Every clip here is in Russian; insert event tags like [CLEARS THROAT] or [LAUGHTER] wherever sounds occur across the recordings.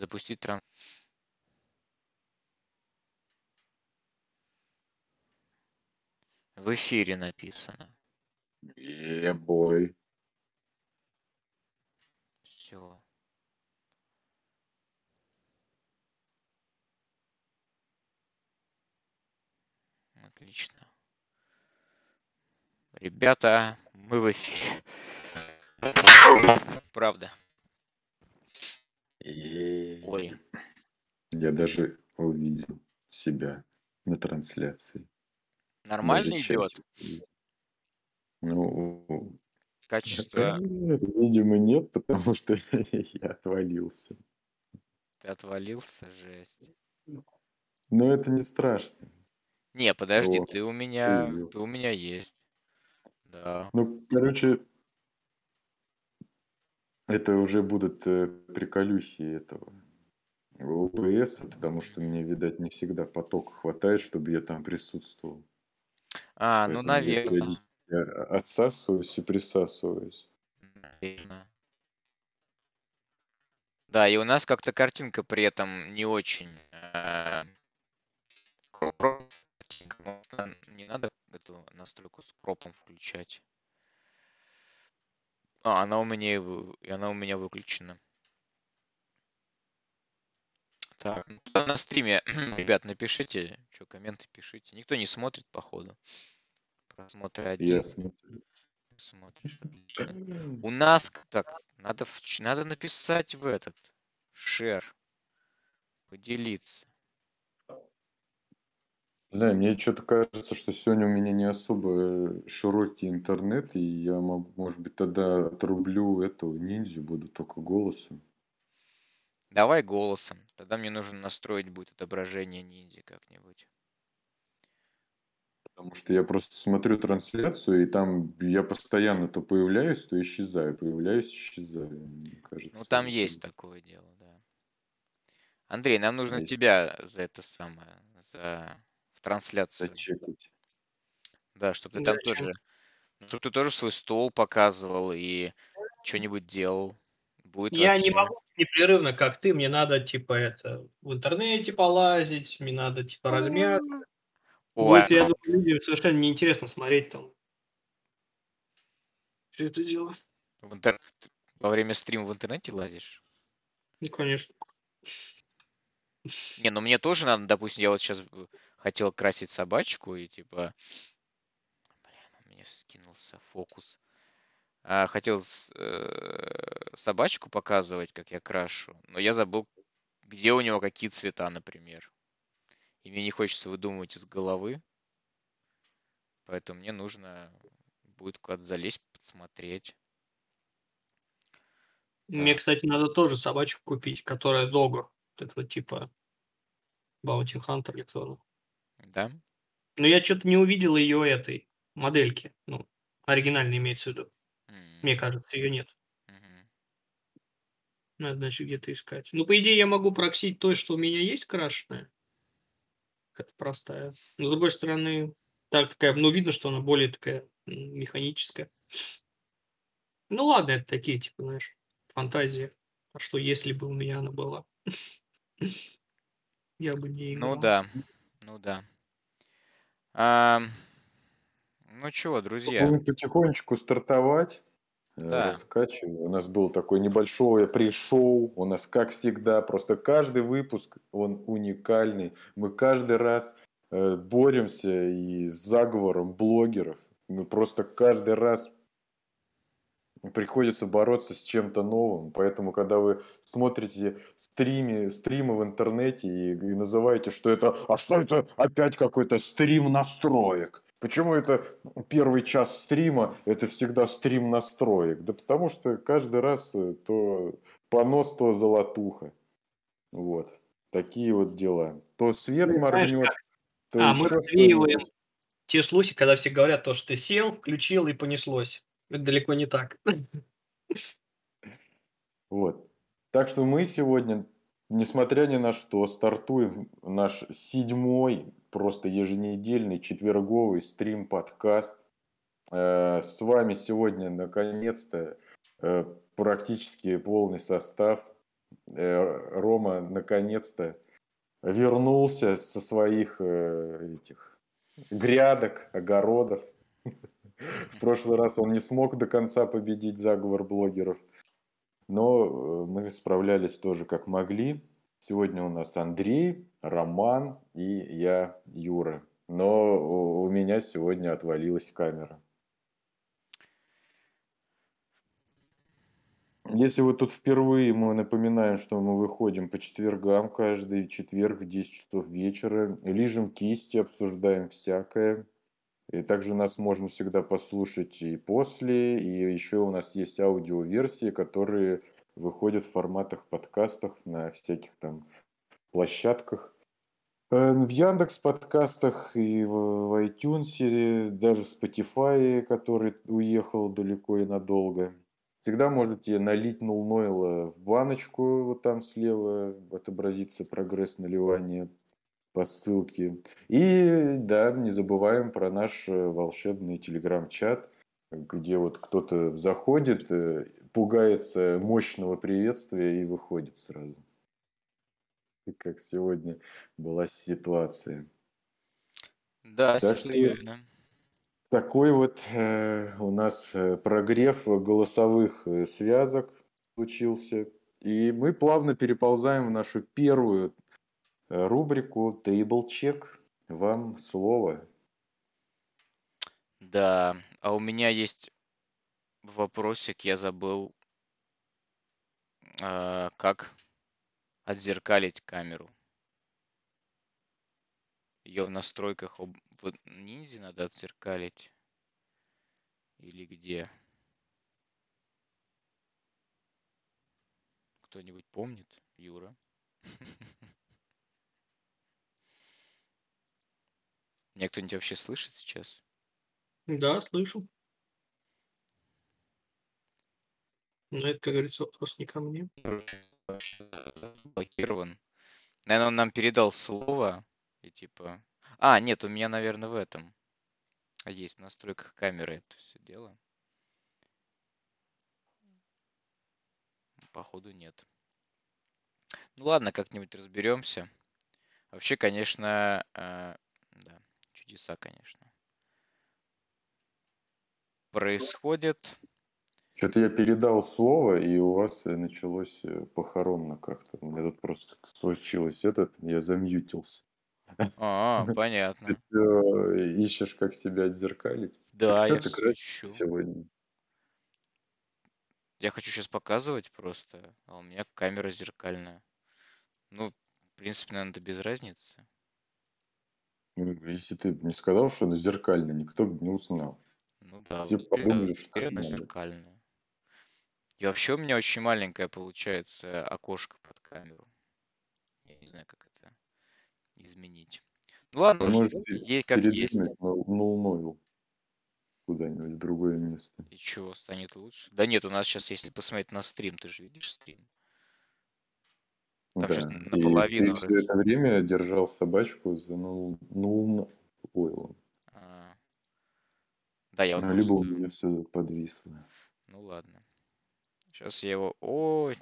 Запустить тран... В эфире написано. Ебой. Все. Отлично. Ребята, мы в эфире. Правда. Ой. Я даже увидел себя на трансляции. Нормально идет? Ну, Качество... [LAUGHS] видимо, нет, потому что [LAUGHS] я отвалился. Ты отвалился, жесть. Но это не страшно. Не, подожди, О, ты у меня, ты у меня есть. Да. Ну, короче, это уже будут э, приколюхи этого ОБС, потому что мне, видать, не всегда потока хватает, чтобы я там присутствовал. А, ну, Поэтому я наверное. периодически а, отсасываюсь и присасываюсь. Наверно. Да, и у нас как-то картинка при этом не очень. э, нам Не надо эту настройку с кропом включать. А, она у меня и вы- и она у меня выключена. Так, ну, тогда на стриме, [CLEARS THROAT] ребят, напишите, что комменты пишите. Никто не смотрит, походу. Просмотры один. Я смотрю. Смотришь, отлично. У нас, к- так, надо, в ч- надо написать в этот, share, поделиться. Да, мне что-то кажется, что сегодня у меня не особо широкий интернет, и я могу, может быть, тогда отрублю этого ниндзю, буду только голосом. Давай голосом. Тогда мне нужно настроить будет отображение ниндзя как-нибудь. Потому что я просто смотрю трансляцию, и там я постоянно то появляюсь, то исчезаю, появляюсь, исчезаю. Мне кажется, Ну, там есть такое дело, да. Андрей, нам нужно есть тебя за это самое, за трансляцию. зачекать. Да, чтобы ты Да, там чем? тоже, чтобы ты тоже свой стол показывал и что-нибудь делал. Будет Я не вообще. могу непрерывно, как ты, мне надо, типа, это, в интернете полазить, мне надо, типа, размяться. Ой, Будет, я думаю, людям совершенно неинтересно смотреть там все это дело. в интер- во время стрима в интернете лазишь? Ну, конечно. Не, ну мне тоже надо, допустим, я вот сейчас хотел красить собачку и типа, блин, у меня скинулся фокус. А, хотел э, собачку показывать, как я крашу, но я забыл, где у него какие цвета, например. И мне не хочется выдумывать из головы, поэтому мне нужно будет куда-то залезть, посмотреть. Мне, кстати, надо тоже собачку купить, которая дога. Вот этого типа Баунти Хантер или кто. Да? Но я что-то не увидел ее этой модельки. Ну, оригинальной имеется в виду. М, Мне кажется, ее нет. мгм. Надо, значит, где-то искать. Ну, по идее, я могу проксить то, что у меня есть крашеная. Это простая. Но, с другой стороны, так такая, ну, видно, что она более такая механическая. Ну, ладно, это такие, типа, знаешь, фантазии. А что, если бы у меня она была? [LAUGHS] Я бы не играл. Ну да, ну да. А, ну чего, друзья? Будем потихонечку стартовать. э, Да. Раскачиваем. У нас был такой небольшое пришоу. У нас, как всегда, просто каждый выпуск, он уникальный. Мы каждый раз э, боремся и с заговором блогеров. Мы просто каждый раз приходится бороться с чем-то новым. Поэтому, когда вы смотрите стриме, стримы в интернете и, и называете, что это, а что это опять какой-то стрим настроек? Почему это первый час стрима, это всегда стрим настроек? Да потому что каждый раз э, то понос, то золотуха. Вот. Такие вот дела. То свет Ну, моргнет, то А, мы развеиваем те слухи, когда все говорят то, что ты сел, включил и понеслось. Это далеко не так. Вот. Так что мы сегодня, несмотря ни на что, стартуем наш седьмой, просто еженедельный, четверговый стрим-подкаст. Э, С вами сегодня, наконец-то, э, практически полный состав. э, Рома наконец-то вернулся со своих этих грядок, огородов. В прошлый раз он не смог до конца победить заговор блогеров, но э, мы справлялись тоже как могли. Сегодня у нас Андрей, Роман и я, Юра. Но у меня сегодня отвалилась камера. Если вы тут впервые, мы напоминаем, что мы выходим по четвергам каждый четверг в 10 часов вечера, лижем кисти, обсуждаем всякое. И также нас можно всегда послушать и после, и еще у нас есть аудиоверсии, которые выходят в форматах подкастов на всяких там площадках. Э, в Яндекс подкастах и в iTunes, даже в Spotify, который уехал далеко и надолго. Всегда можете налить нулнойла в баночку, вот там слева отобразится прогресс наливания по ссылке. И да, не забываем про наш э, волшебный телеграм-чат, где вот кто-то заходит, э, пугается мощного приветствия и выходит сразу. Как сегодня была ситуация. Да, так что верно. Такой вот э, у нас э, прогрев голосовых связок случился. И мы плавно переползаем в нашу первую рубрику Table Check. Вам слово. Да, а у меня есть вопросик, я забыл, э, как отзеркалить камеру. Ее в настройках об... в ниндзе надо отзеркалить. Или где? Кто-нибудь помнит? Юра? [LAUGHS] Меня кто-нибудь вообще слышит сейчас? Да, слышу. Но это, как говорится, вопрос не ко мне. Блокирован. Наверное, он нам передал слово, и типа... А, нет, у меня, наверное, в этом. Есть в настройках камеры это все дело. Походу нет. Ну ладно, как-нибудь разберемся. Вообще, конечно, э, да, чудеса, конечно. Происходит. Что-то я передал слово, и у вас началось э, похоронно как-то. У меня тут просто случилось этот, я замьютился. А, [LAUGHS] понятно. Ты всё ищешь, как себя отзеркалить? Да, я ищу. сегодня? Я хочу сейчас показывать просто, а у меня камера зеркальная. Ну, в принципе, наверное, без разницы. Ну, если ты не сказал, что она зеркальная, никто бы не узнал. Ну да, Все вот подумали, что это зеркальная. И вообще у меня очень маленькое получается окошко под камеру. Я не знаю, как это изменить. Ну ладно, уж можете есть как есть. передвинуть на куда-нибудь в другое место. И чего, станет лучше? Да нет, у нас сейчас, если посмотреть на стрим, ты же видишь стрим? Там сейчас Да, и наполовину... ты все это время держал собачку за нул нулновилом. А, Да, я вот Ну, либо у меня все подвисло. Ну ладно. Сейчас я его... Ой.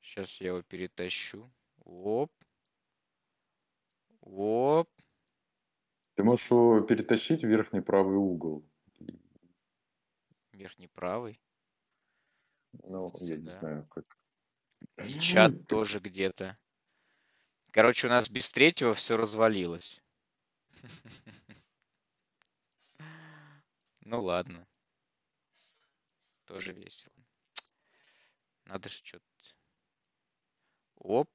Сейчас я его перетащу. Оп. Оп. Ты можешь его перетащить в верхний правый угол. Верхний правый. Ну, Вот я не знаю, как. И чат тоже где-то. Короче, у нас без третьего все развалилось. [LAUGHS] Ну ладно. Тоже весело. Надо же что-то... Оп.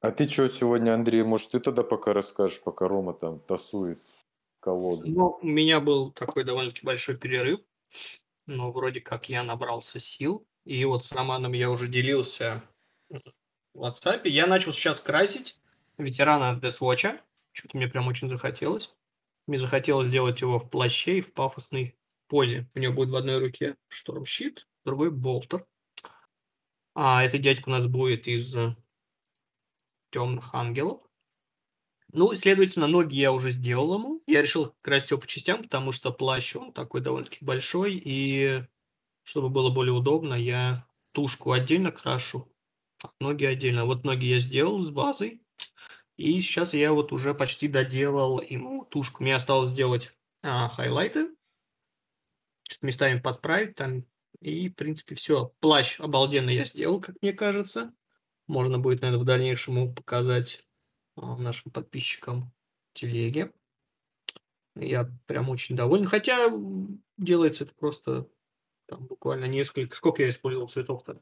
А ты что сегодня, Андрей, может, ты тогда пока расскажешь, пока Рома там тасует колоду? Ну, у меня был такой довольно-таки большой перерыв, но вроде как я набрался сил. И вот с Романом я уже делился в WhatsApp. Я начал сейчас красить ветерана Deathwatch. Что-то мне прям очень захотелось. Мне захотелось сделать его в плаще и в пафосной позе. У него будет в одной руке штормщит, в другой болтер. А этот дядька у нас будет из темных ангелов. Ну, следовательно, ноги я уже сделал ему. Я решил красить его по частям, потому что плащ, он такой довольно-таки большой, и чтобы было более удобно, я тушку отдельно крашу, ноги отдельно. Вот ноги я сделал с базой. И сейчас я вот уже почти доделал ему тушку. Мне осталось сделать а, хайлайты, местами подправить там. И, в принципе, все. Плащ обалденный я сделал, как мне кажется. Можно будет, наверное, в дальнейшем показать а, нашим подписчикам телеге. Я прям очень доволен. Хотя делается это просто там, буквально несколько... Сколько я использовал цветов-то?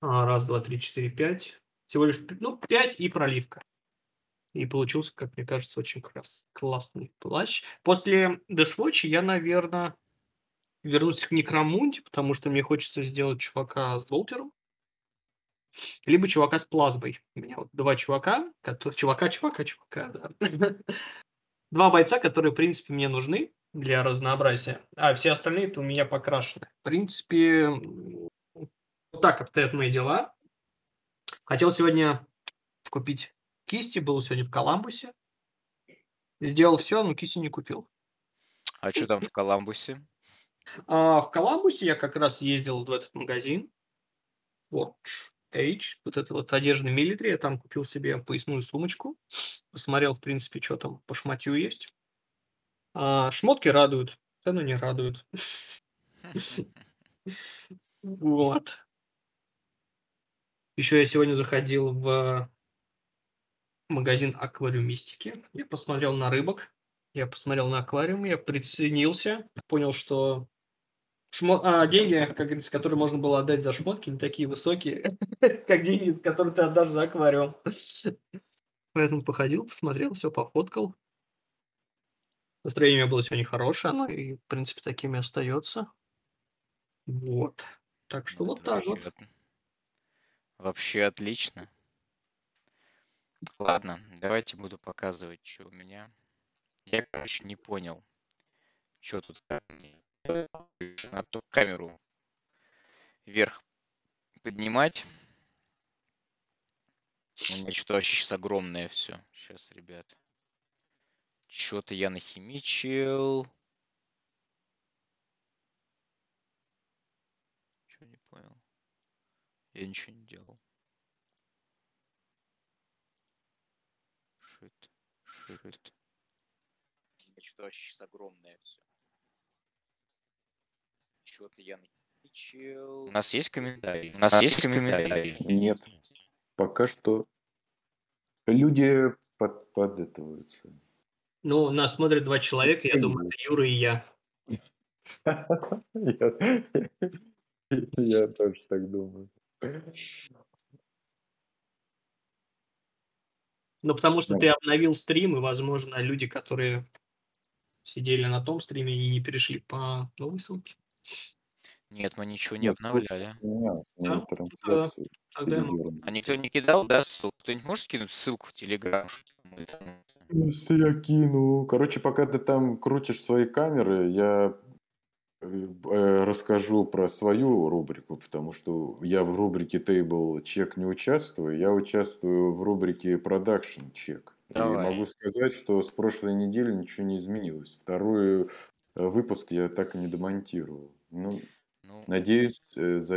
А, раз, два, три, четыре, пять. Всего лишь, ну, пять и проливка. И получился, как мне кажется, очень крас- классный плащ. После Deathwatch я, наверное, вернусь к Некромунде, потому что мне хочется сделать чувака с болтером. Либо чувака с плазмой. У меня вот два чувака, чувака, чувака, чувака, да. [LAUGHS] Два бойца, которые, в принципе, мне нужны для разнообразия, а все остальные это у меня покрашены. В принципе, вот так обстоят мои дела. Хотел сегодня купить кисти, был сегодня в Коламбусе. Сделал все, но кисти не купил. А что там в Коламбусе? А в Коламбусе я как раз ездил в этот магазин. Watch Age, вот это вот одежда милитри. Я там купил себе поясную сумочку. Посмотрел, в принципе, что там по шматью есть. А, шмотки радуют, цены не радуют. Вот. Еще я сегодня заходил в магазин аквариумистики. Я посмотрел на рыбок, я посмотрел на аквариум, я приценился, понял, что шмо... а, деньги, как говорится, которые можно было отдать за шмотки, не такие высокие, [LAUGHS] как деньги, которые ты отдашь за аквариум. Поэтому походил, посмотрел, все пофоткал. Настроение у меня было сегодня хорошее, оно и, в принципе, таким и остается. Вот. Так что Ну, вот так вот. вообще, от- вообще отлично. Ладно, давайте буду показывать, что у меня. Я, короче, не понял, что тут. Надо только камеру вверх поднимать. У меня что-то вообще сейчас огромное все. Сейчас, ребят. Что-то я нахимичил. Чё не понял? Я ничего не делал. Что? Что это? Что-то вообще сейчас огромное все. Что-то я нахимичил. У нас есть комментарии? У нас есть комментарии? Нет. Пока что люди под, подэтываются. Ну, нас смотрят два человека, я думаю, это Юра и я. Я тоже так думаю. Ну, потому что Да. ты обновил стрим, и, возможно, люди, которые сидели на том стриме, они не перешли по новой ссылке. Нет, мы ничего не Нет, обновляли. Меня, Да? Тогда передернули. А никто не кидал, да, ссылку? Кто-нибудь может скинуть ссылку в Телеграм? Если я кину. Короче, пока ты там крутишь свои камеры, я э, э, расскажу про свою рубрику, потому что я в рубрике Table Check не участвую, я участвую в рубрике Production Check. И могу сказать, что с прошлой недели ничего не изменилось. Второй э, выпуск я так и не домонтировал. Ну, Ну, надеюсь, за,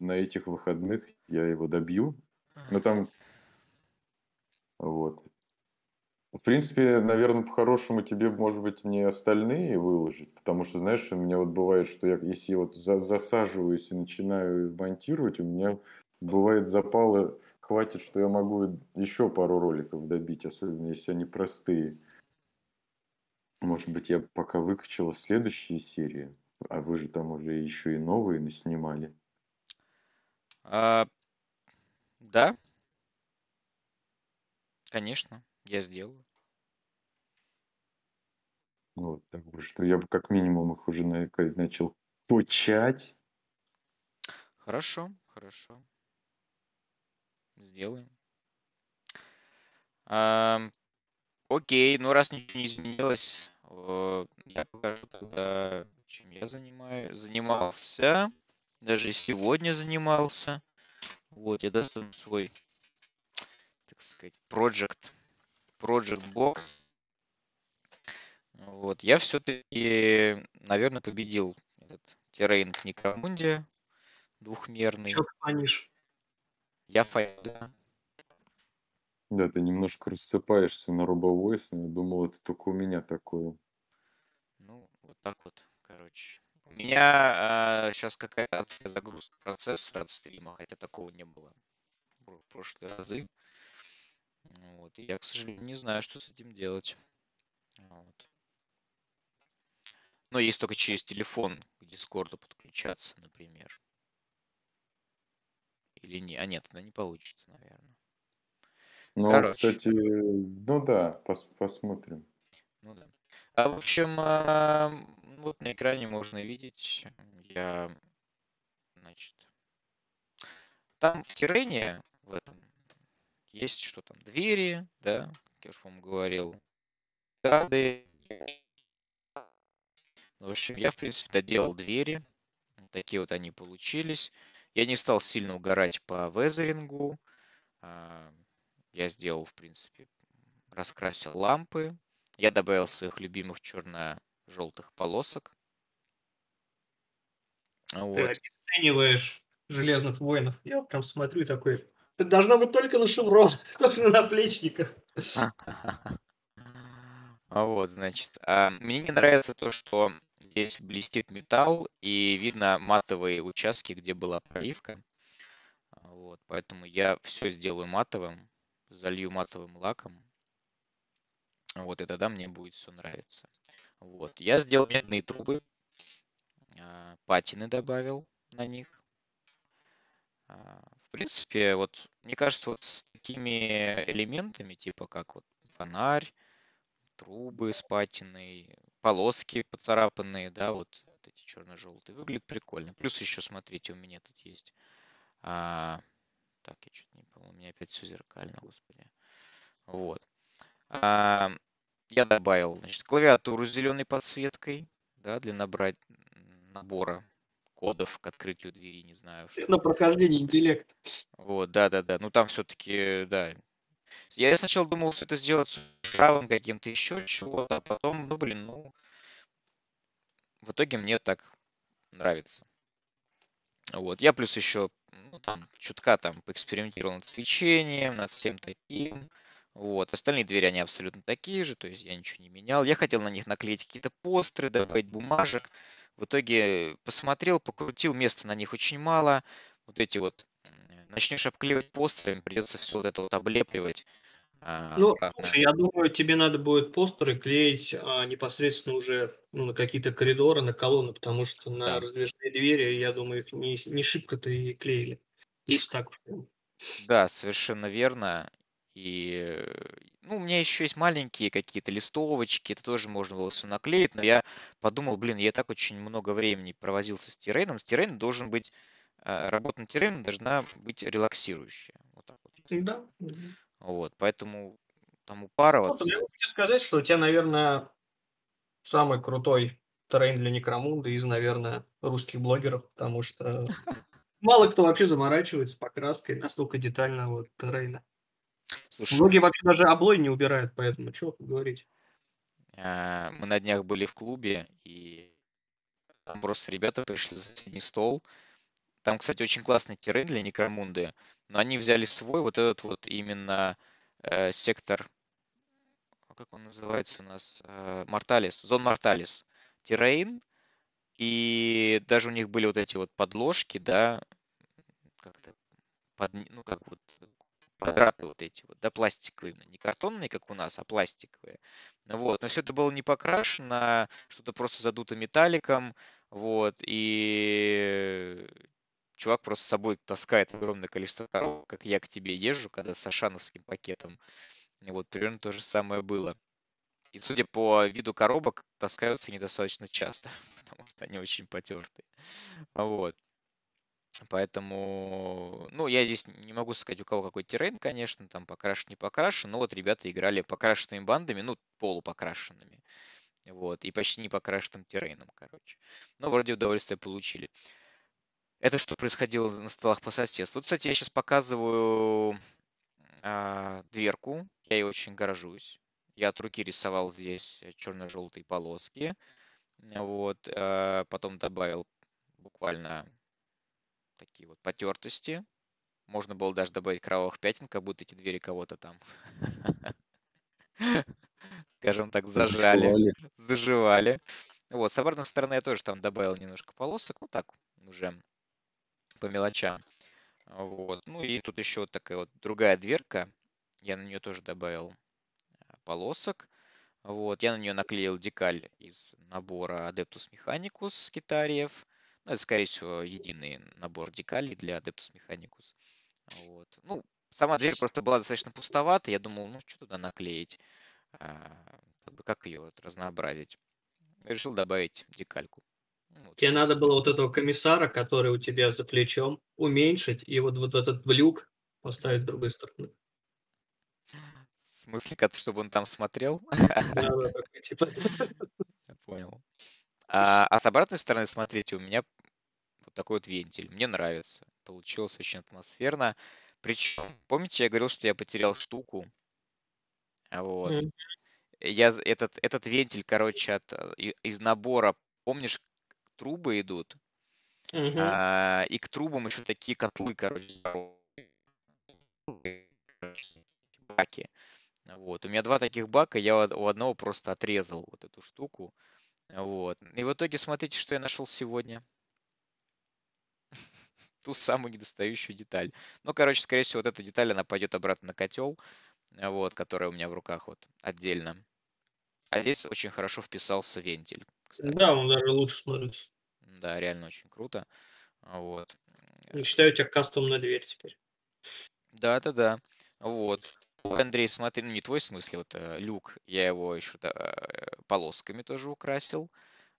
на этих выходных я его добью. Но там вот. В принципе, наверное, по-хорошему тебе, может быть, мне остальные выложить, потому что, знаешь, у меня вот бывает, что я, если вот за- засаживаюсь и начинаю монтировать, у меня бывает запала хватит, что я могу еще пару роликов добить, особенно если они простые. Может быть, я пока выкачала следующие серии, а вы же там уже еще и новые наснимали. а, да, конечно, я сделаю. Вот, так вот, что я бы как минимум их уже на- начал почать. Хорошо, хорошо. Сделаем. Ам, окей, ну раз ничего не изменилось, э, я покажу тогда, чем я занимаю, занимался. Даже и сегодня занимался. Вот, я достану свой, так сказать, project, project box. Вот, я все-таки, наверное, победил этот террейн Некромундия. двухмерный. Чё фанишь? Я фаню, да. Да, ты немножко рассыпаешься на робовойс, но я думал, это только у меня такое. Ну, вот так вот, короче. У меня сейчас какая-то загрузка процессора от стрима, хотя такого не было в прошлые разы. Вот. И я, к сожалению, не знаю, что с этим делать. Вот. Но есть только через телефон к Дискорду подключаться, например. Или не? А нет, она не получится, наверное. Ну, Короче. кстати, ну да, пос- посмотрим. Ну да. А, в общем, а, вот на экране можно видеть, я, значит, там в террене в этом есть что там, двери, да, как я уже, по-моему, говорил, гады. Ну, в общем, я, в принципе, доделал двери. Такие вот они получились. Я не стал сильно угорать по везерингу. А, Я сделал, в принципе, раскрасил лампы. Я добавил своих любимых черно-желтых полосок. Ты Вот. обесцениваешь Железных воинов. Я прям смотрю такой, должно быть только на шеврон, [LAUGHS] только на наплечниках. А Вот, значит, а, мне не нравится то, что здесь блестит металл и видно матовые участки, где была проливка. А, Вот, поэтому я все сделаю матовым, залью матовым лаком. Вот, и тогда мне будет все нравиться. Вот, я сделал медные трубы, патины добавил на них. Принципе, вот, мне кажется, вот с такими элементами, типа как вот фонарь, трубы с патиной, полоски поцарапанные, да, вот, вот эти черно-желтые. Выглядит прикольно. Плюс еще, смотрите, у меня тут есть... а, так, я что-то не помню, у меня опять все зеркально, господи. Вот. А, я добавил, значит, клавиатуру с зеленой подсветкой, да, для набрать набора кодов к открытию двери, не знаю, что На прохождение интеллект. вот, да-да-да. Ну там все-таки, да. Я сначала думал все это сделать с правым каким-то еще чего-то, а потом, ну блин, ну в итоге мне так нравится. Вот. Я плюс еще, ну там, чутка там поэкспериментировал над свечением, над всем таким. Вот. Остальные двери, они абсолютно такие же, то есть я ничего не менял. Я хотел на них наклеить какие-то постеры, добавить бумажек. В итоге посмотрел, покрутил, места на них очень мало. Вот эти вот начнешь обклеивать постерами, придется все вот это вот облепливать. а, Ну, обратно. слушай, я думаю, тебе надо будет постеры клеить а, непосредственно уже ну, на какие-то коридоры, на колонны, потому что на Да. раздвижные двери, я думаю, их не, не шибко-то и клеили. Если так. Да, совершенно верно. И, ну, у меня еще есть маленькие какие-то листовочки, это тоже можно было все наклеить, но я подумал, блин, я так очень много времени провозился с террейном. С террейном должен быть, э, работа над террейном должна быть релаксирующая. Вот так вот. Да. Вот, поэтому там Вот, упарываться. я могу тебе сказать, что у тебя, наверное, самый крутой трейн для Некромунда из, наверное, русских блогеров, потому что [LAUGHS] мало кто вообще заморачивается покраской настолько детального трейна. Слушай, Многие вообще даже облой не убирают, поэтому чего говорить. а, мы на днях были в клубе, и там просто ребята пришли за соседний стол. Там, кстати, очень классный террейн для Некромунды, но они взяли свой вот этот вот именно э, сектор, а как он называется у нас, Э, Морталис, Зон Морталис, террейн, и даже у них были вот эти вот подложки, да, как-то, под, ну, как вот квадраты вот эти вот, да, пластиковые, не картонные, как у нас, а пластиковые. Ну Вот, но все это было не покрашено, что-то просто задуто металликом, вот, и чувак просто с собой таскает огромное количество коробок, как я к тебе езжу, когда с ашановским пакетом. Вот примерно то же самое было. И судя по виду коробок, таскаются недостаточно часто, [LAUGHS] потому что они очень потертые. Вот. Поэтому, ну, я здесь не могу сказать, у кого какой террейн, конечно, там покрашен, не покрашен, но вот ребята играли покрашенными бандами, ну, полупокрашенными, вот, и почти не покрашенным террейном, короче. Но вроде удовольствие получили. Это что происходило на столах по соседству. Вот, кстати, я сейчас показываю а, дверку, я ей очень горжусь. Я от руки рисовал здесь черно-желтые полоски, вот, а, потом добавил буквально такие вот потертости. Можно было даже добавить кровавых пятен, как будто эти двери кого-то там, [LAUGHS] скажем так, зажали, заживали. Вот, с обратной стороны я тоже там добавил немножко полосок, ну так, уже по мелочам. Вот. Ну и тут еще вот такая вот другая дверка. Я на нее тоже добавил а, полосок. Вот. Я на нее наклеил декаль из набора Adeptus Mechanicus Китариев. Ну, это, скорее всего, единый набор декалей для Adeptus Mechanicus. Вот. Ну, сама дверь просто была достаточно пустовата. Я думал, ну, что туда наклеить? А, как, бы, как ее вот разнообразить? Решил добавить декальку. Ну, вот, Тебе надо было вот этого комиссара, который у тебя за плечом, уменьшить и вот, вот этот люк поставить с другой стороны. В смысле, как чтобы он там смотрел? Да, да, так, типа. [LAUGHS] Я понял. А, а с обратной стороны, смотрите, у меня вот такой вот вентиль. Мне нравится. Получилось очень атмосферно. Причем, помните, я говорил, что я потерял штуку? Вот. Mm-hmm. Я этот, этот вентиль, короче, от, из набора, помнишь, трубы идут, Мгм. а, и к трубам еще такие котлы, короче, баки. Вот. У меня два таких бака, я у одного просто отрезал вот эту штуку. Вот. И в итоге смотрите, что я нашел сегодня. [LAUGHS] Ту самую недостающую деталь. Ну, короче, скорее всего, вот эта деталь, она пойдет обратно на котел, вот, которая у меня в руках вот отдельно. А здесь очень хорошо вписался вентиль. Кстати. Да, он даже лучше смотрится. Да, реально очень круто. Вот. Считаю, у тебя кастомная дверь теперь. Да-да-да. Вот. Андрей, смотри, ну не твой в смысле, вот э, люк, я его еще да, э, полосками тоже украсил.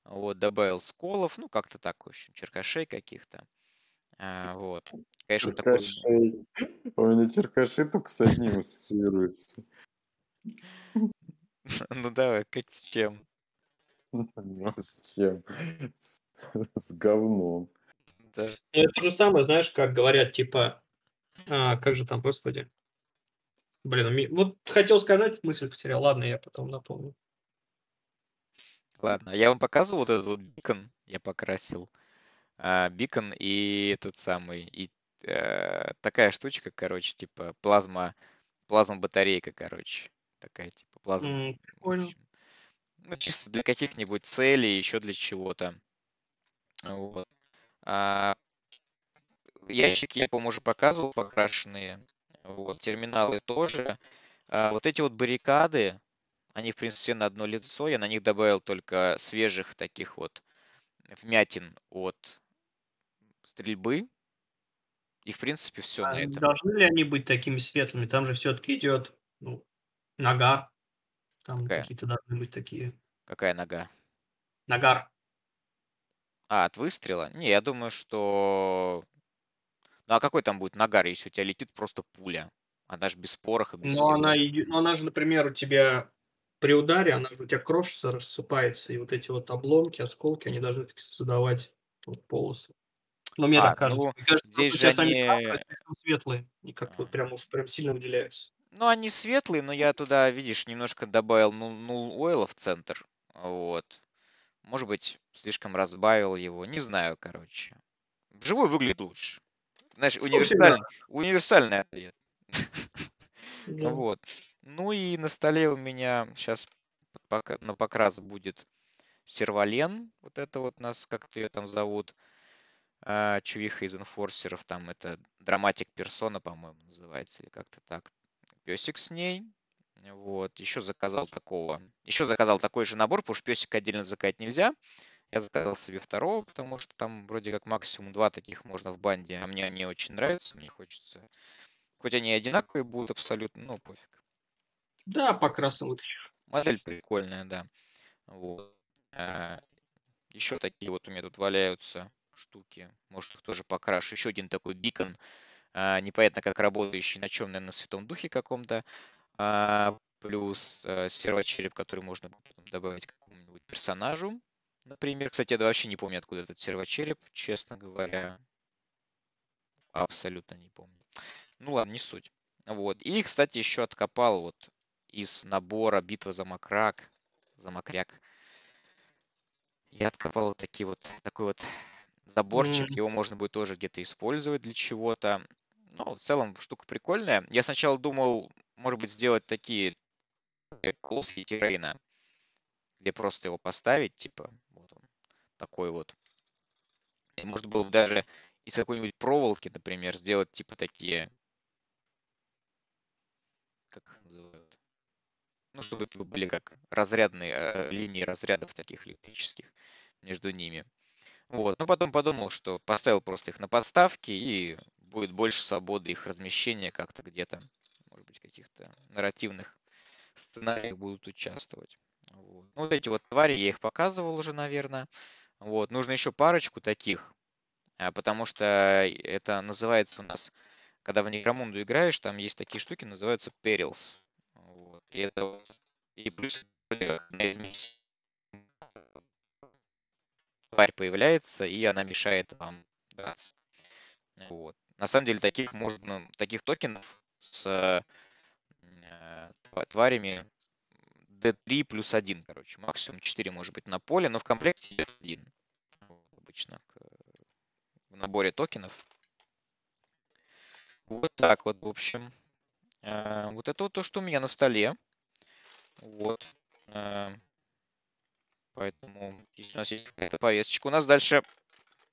Вот, добавил сколов, ну как-то так, в общем, черкашей каких-то. А, вот. Конечно, черкашей. такой... У меня черкаши только с одним ассоциируются. [LAUGHS] Ну давай, с чем? Ну, с чем? С говном. Да. Ну, это то же самое, знаешь, как говорят, типа, а, как же там, господи. Блин, вот хотел сказать, мысль потерял. Ладно, я потом напомню. Ладно, я вам показывал вот этот вот бикон, я покрасил. А, бикон и этот самый, и э, такая штучка, короче, типа плазма, плазма батарейка, короче такая типа плазма. Mm, прикольно. Ну, чисто для каких-нибудь целей, еще для чего-то. Вот. А, ящики я, по-моему, уже показывал, покрашенные. Вот. Терминалы тоже. А, вот эти вот баррикады, они, в принципе, на одно лицо. Я на них добавил только свежих таких вот вмятин от стрельбы. И, в принципе, все а на этом. Должны ли они быть такими светлыми? Там же все-таки идет ну, Нага. Там Какая? какие-то должны быть такие. Какая нога? Нагар. А, от выстрела? Не, я думаю, что... Ну а какой там будет нагар, если у тебя летит просто пуля? Она же без пороха, без Но всего. она, ну, она же, например, у тебя при ударе, она же у тебя крошится, рассыпается, и вот эти вот обломки, осколки, они должны таки создавать вот полосы. Но мне А, так кажется. ну, Мне кажется, здесь же они они... красные, слишком светлые, и как А. вот прям уж прям сильно выделяются. Ну, они светлые, но я туда, видишь, немножко добавил ну, нул ойла в центр. Вот. Может быть, слишком разбавил его. Не знаю, короче. Вживую выглядит лучше. Знаешь, универсальный, универсальный ответ. [LAUGHS] Да. Вот. Ну и на столе у меня сейчас на покрас будет сервален. Вот это вот нас, как-то ее там зовут. А, Чувиха из инфорсеров. Там это драматик персона, по-моему, называется. Или как-то так. Песик с ней. Вот. Еще заказал такого. Еще заказал такой же набор, потому что песика отдельно заказать нельзя. Я заказал себе второго, потому что там вроде как максимум два таких можно в банде. А мне они очень нравятся. Мне хочется Хоть они одинаковые будут абсолютно, ну, пофиг. Да, покрасно вытащишь. Модель прикольная, да. Вот. А, еще такие вот у меня тут валяются штуки. Может, их тоже покрашу. Еще один такой бикон. А, непонятно, как работающий, на чем, наверное, на Святом Духе каком-то. А, плюс а, сервочереп, который можно потом добавить какому-нибудь персонажу. Например, кстати, я вообще не помню, откуда этот сервочереп, честно говоря. Абсолютно не помню. Ну ладно, не суть. Вот. И, кстати, еще откопал вот из набора «Битва за Макрак», за Макряк. Я откопал вот такие вот, такой вот Заборчик, М. его можно будет тоже где-то использовать для чего-то. Ну, в целом штука прикольная. Я сначала думал, может быть, сделать такие полоски террейна, где просто его поставить, типа, такой вот. И можно было бы даже из какой-нибудь проволоки, например, сделать типа такие, как их называют, ну, чтобы это были как разрядные э, линии разрядов таких электрических между ними. Вот. Ну, потом подумал, что поставил просто их на подставки, и будет больше свободы их размещения как-то где-то, может быть, каких-то нарративных сценариях будут участвовать. Вот. Ну, вот эти вот твари, я их показывал уже, наверное. Вот. Нужно еще парочку таких, а, потому что это называется у нас, когда в Некромунду играешь, там есть такие штуки, называются perils. Вот. И это и плюс одна из тварь появляется, и она мешает вам драться. Вот. На самом деле таких можно, таких токенов с э, тва- тварями D3 плюс 1, короче. Максимум 4 может быть на поле, но в комплекте идет один. Вот, обычно к- в наборе токенов. Вот так вот, в общем. Э, Вот это вот то, что у меня на столе. Вот. Э, Поэтому у нас есть какая-то повесточка. У нас дальше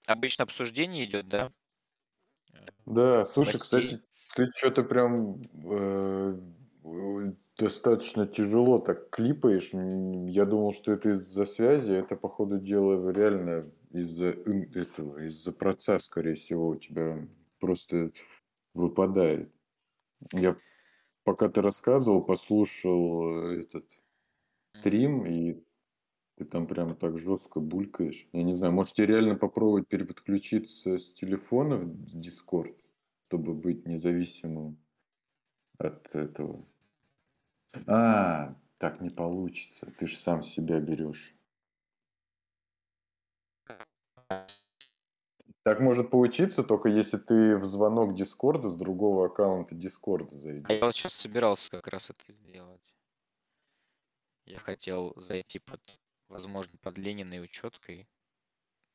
обычно обсуждение идет, да? Да, слушай, Новостей. кстати, ты что-то прям э, достаточно тяжело так клипаешь. Я думал, что это из-за связи, это, по ходу дела, реально из-за этого, из-за процесса, скорее всего, у тебя просто выпадает. Я пока ты рассказывал, послушал э, этот стрим, и ты там прям так жестко булькаешь. Я не знаю, может тебе реально попробовать переподключиться с телефона в Discord, чтобы быть независимым от этого. А, так не получится. Ты же сам себя берешь. Так может получиться, только если ты в звонок Дискорда с другого аккаунта Дискорда А я зайдешь. вот сейчас собирался как раз это сделать. Я хотел зайти под, возможно, под Лениной учеткой.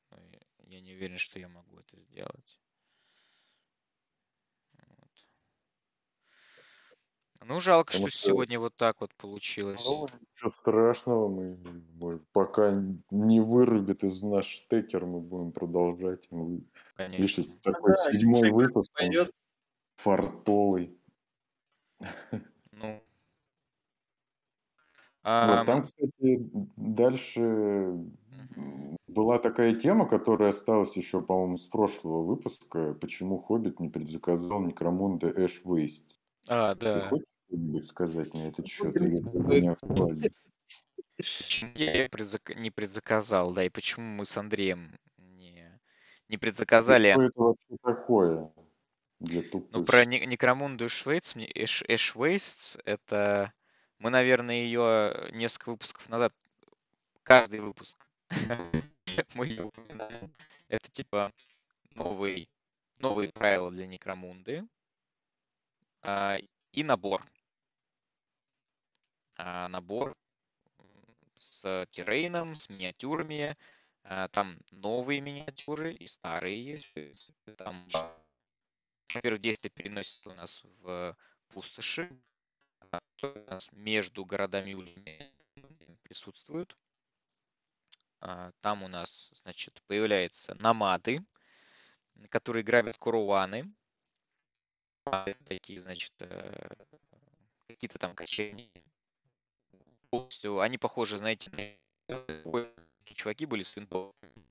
но Я не уверен, что я могу это сделать. Ну, жалко, Потому что что, сегодня вот так вот получилось. ну, ничего страшного, мы, может, пока не вырубит из нас штекер, мы будем продолжать. Ну, Видишь, Конечно. это такой Да, седьмой выпуск, он пойдет. фартовый. Ну, Вот, ам, там, кстати, дальше была такая тема, которая осталась еще, по-моему, с прошлого выпуска. Почему Хоббит не предзаказал Некромунда Эш Вейст? А, Ты да. хочешь что-нибудь сказать на этот Ну, счет? Я предзак- не предзаказал, да, и почему мы с Андреем не, не И предзаказали. что это вообще такое для Ну, про Не- Некромунду Швейц, Эш, Эш Вейст, это мы, наверное, ее несколько выпусков назад, каждый выпуск [LAUGHS] мы ее упоминаем. Это типа новый, новые правила для Некромунды а, и набор. А, набор с террейном, с миниатюрами. А, Там новые миниатюры и старые есть. Там, во-первых, действие переносится у нас в пустоши. а, у нас между городами и присутствуют. Там у нас, значит, появляются намады, которые грабят куруаны. Это такие, значит, э, какие-то там кочевники. Полностью, они похожи, знаете, на чуваки были с винтовками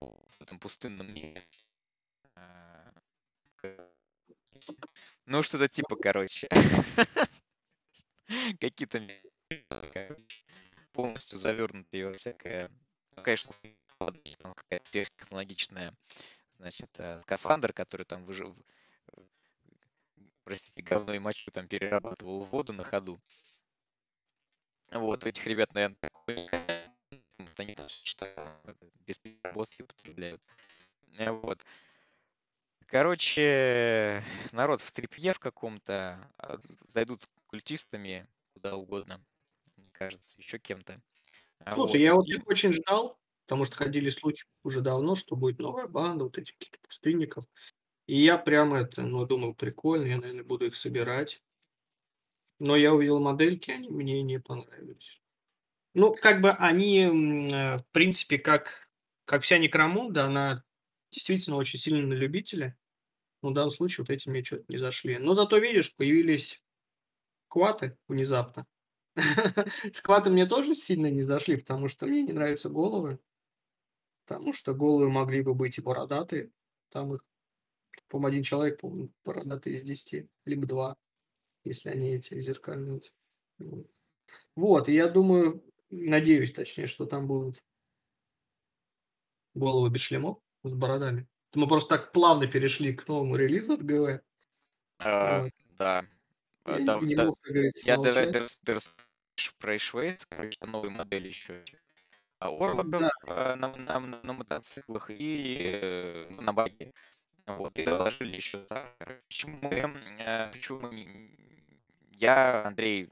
в этом пустынном мире. Ну, что-то типа, короче. Какие-то полностью завернутые во всякое... Ну, конечно, какая-то сверхтехнологичная, значит, э, скафандр, который там выжил, простите, говно и мочу там перерабатывал воду на ходу. Вот, этих ребят, наверное, они там что-то без переработки употребляют. Э, Вот. Короче, народ в трипье в каком-то, а, зайдут с культистами куда угодно, мне кажется, еще кем-то. А Слушай, вот. я вот их очень ждал. потому что ходили слухи уже давно, что будет новая банда, вот этих каких-то пустынников. И я прямо это, ну, думал, прикольно, я, наверное, буду их собирать. Но я увидел модельки, они мне не понравились. Ну, как бы они, э, в принципе, как, как вся Некромунда, она действительно очень сильно на любителя. Но в данном случае вот эти мне что-то не зашли. Но зато, видишь, появились кваты внезапно. [LAUGHS] Скваты мне тоже сильно не зашли, потому что мне не нравятся головы. Потому что головы могли бы быть и бородатые. Там их, по один человек, по-моему, бородатый из десяти, либо два, если они эти зеркальные. Вот, и я думаю, надеюсь, точнее, что там будут головы без шлемов с бородами. Мы просто так плавно перешли к новому релизу от ГВ. А, вот. Да. Я да, не да, мог, как говорится, я про Швейц, короче, новые модели еще. А Орлоков да. Э, на, на, на мотоциклах и э, на баге. Вот, и доложили еще так. Почему мы, э, почему мы, я, Андрей,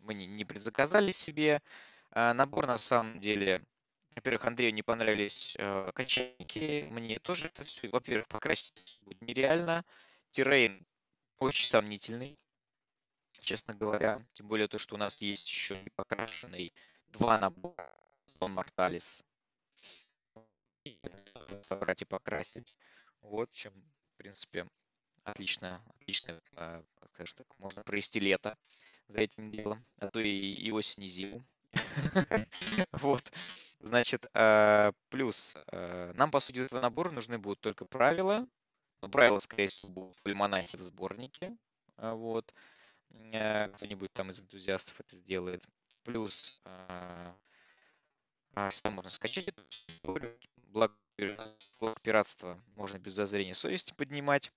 мы не, не предзаказали себе. А набор на самом деле, во-первых, Андрею не понравились э, качельники, мне тоже это все, во-первых, покрасить будет нереально. Террейн очень сомнительный честно говоря. Тем более то, что у нас есть еще не покрашенный два набора Сон Морталис. Собрать и покрасить. Вот чем, в принципе, отлично, отлично, скажем так, можно провести лето за этим делом, а то и, и осень, и зиму. [LAUGHS] Вот. Значит, э, плюс э, нам, по сути, этого набора нужны будут только правила. Но правила, скорее всего, будут в альманахе в сборнике. Вот. Кто-нибудь там из энтузиастов это сделает. Плюс а, что можно скачать эту историю. Благо, блок пиратства можно без зазрения совести поднимать.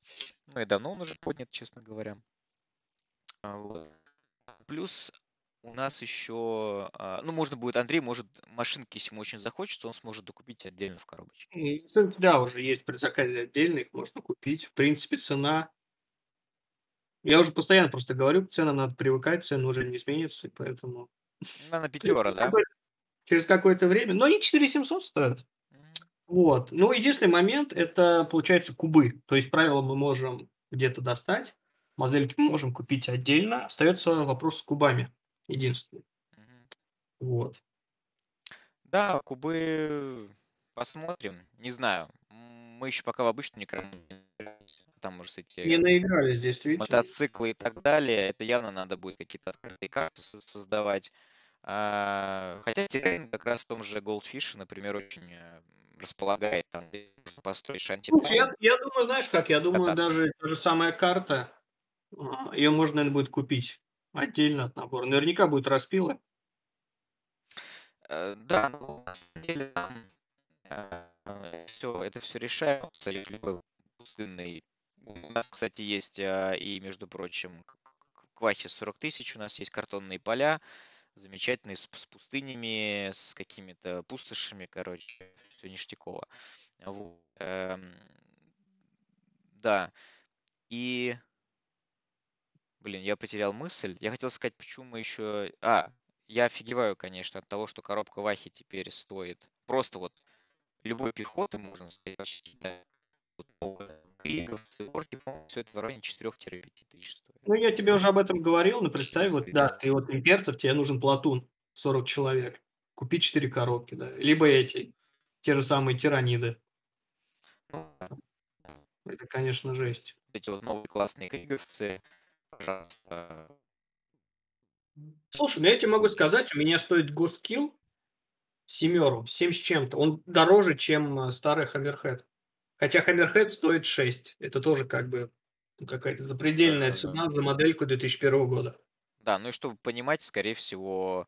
Ну и давно он уже поднят, честно говоря. А. Плюс у нас еще, а, ну, можно будет, Андрей может машинки, если ему очень захочется, он сможет докупить отдельно в коробочке. Да, уже есть при заказе отдельных, можно купить. В принципе, цена я уже постоянно просто говорю, к ценам надо привыкать, цены уже не изменятся, поэтому... Ну, на [LAUGHS] пятера, да? Через какое-то время. Но они 4700 стоят. Вот. Ну, единственный момент, это, получается, кубы. То есть правила мы можем где-то достать, модельки мы можем купить отдельно. Остается вопрос с кубами. Единственный. Вот. Да, кубы посмотрим. Не знаю. Мы еще пока в обычную не [LAUGHS] там, может, эти Не наигрались, действительно. мотоциклы и так далее, это явно надо будет какие-то открытые карты создавать. А, хотя террейн как раз в том же Goldfish, например, очень э, располагает там, построить шанти. я, я думаю, знаешь как, я думаю, кататься. даже та же самая карта, а, ее можно, наверное, будет купить отдельно от набора. Наверняка будет распилы. Э, да, ну, на самом деле там э, все, это все решает абсолютно любой пустынный у нас, кстати, есть и, между прочим, квахи 40 тысяч, у нас есть картонные поля, замечательные, с, с пустынями, с какими-то пустошами, короче, все ништяково. Вот. Эм, да. И, блин, я потерял мысль. Я хотел сказать, почему мы еще... А, я офигеваю, конечно, от того, что коробка Вахи теперь стоит. Просто вот любой пехоты, можно сказать, почти, да, Криговцы, орки, по-моему, все это в районе 4-5 тысяч стоит. Ну, я тебе уже об этом говорил, но представь, вот, да, ты вот имперцев, тебе нужен платун, 40 человек. Купи 4 коробки, да. Либо эти, те же самые тираниды. Ну, Это, конечно, жесть. Эти вот новые классные криговцы, пожалуйста. Слушай, ну я тебе могу сказать, у меня стоит Госкилл семеру, 7 с чем-то. Он дороже, чем э, старый Хаммерхед. Хотя Hammerhead стоит 6. Это тоже как бы какая-то запредельная да, цена да. за модельку 2001 года. Да, ну и чтобы понимать, скорее всего,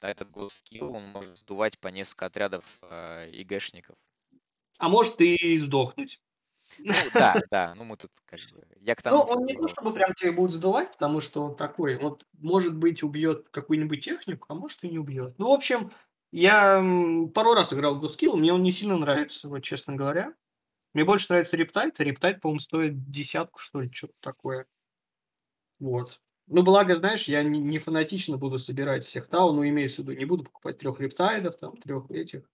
этот GoSkill, он может сдувать по несколько отрядов э, ИГшников. А может и сдохнуть. Ну, да, да, ну мы тут как бы... Я к тому, ну, он не то, чтобы прям тебе будет сдувать, потому что он такой, вот, может быть, убьет какую-нибудь технику, а может и не убьет. Ну, в общем, я пару раз играл в GoSkill, мне он не сильно нравится, вот честно говоря. Мне больше нравится рептайт. Рептайт, по-моему, стоит десятку, что ли, что-то такое. Вот. Ну, благо, знаешь, я не, не фанатично буду собирать всех тау, но имеется в виду, не буду покупать трех рептайдов, там, трех этих.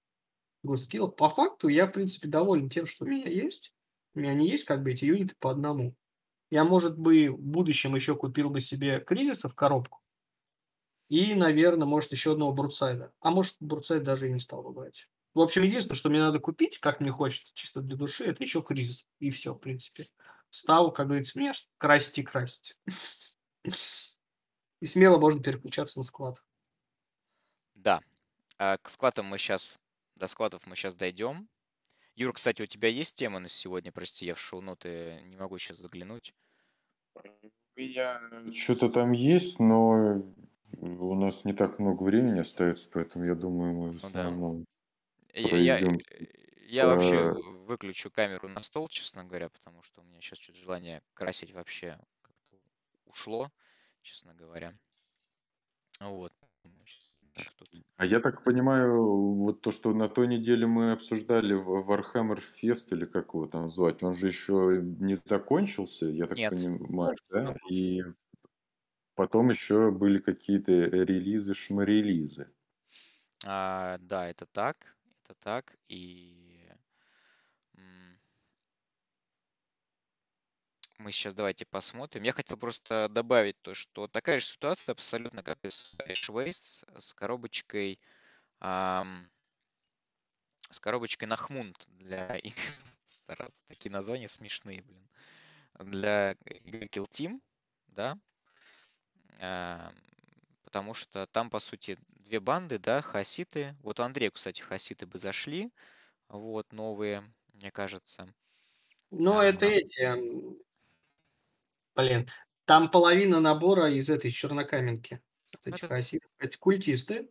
гостскиллов. По факту я, в принципе, доволен тем, что у меня есть. У меня не есть как бы эти юниты по одному. Я, может быть, в будущем еще купил бы себе кризиса в коробку. И, наверное, может, еще одного Брутсайда. А может, Брутсайд даже и не стал бы брать. В общем, единственное, что мне надо купить, как мне хочется, чисто для души, это еще кризис. И все, в принципе. Ставу, как говорится, мне красить и красить. И смело можно переключаться на склад. Да. А к складам мы сейчас, до складов мы сейчас дойдем. Юр, кстати, у тебя есть тема на сегодня? Прости, я в шоу-ноты не могу сейчас заглянуть. У меня что-то там есть, но у нас не так много времени остается, поэтому я думаю, мы в Ну да. основном Я, я, я вообще э, выключу камеру на стол, честно говоря, потому что у меня сейчас что-то желание красить вообще как-то ушло, честно говоря. Вот. А я так понимаю, вот то, что на той неделе мы обсуждали в Warhammer Fest, или как его там звать, он же еще не закончился, я так Нет. понимаю, да? И потом еще были какие-то релизы, шмарелизы. А, да, это так, это так, и мы сейчас давайте посмотрим. Я хотел просто добавить то, что такая же ситуация абсолютно как и с Ash Waste, с коробочкой, ам, с коробочкой Нахмунд для стараться [LAUGHS] такие названия смешные, блин, для Kill Team, да, потому что там, по сути, две банды, да, хаситы. Вот у Андрея, кстати, хаситы бы зашли, вот, новые, мне кажется. Но А, это эти... м, Блин, там половина набора из этой чернокаменки. Вот Ну, этих это- осин. Эти культисты.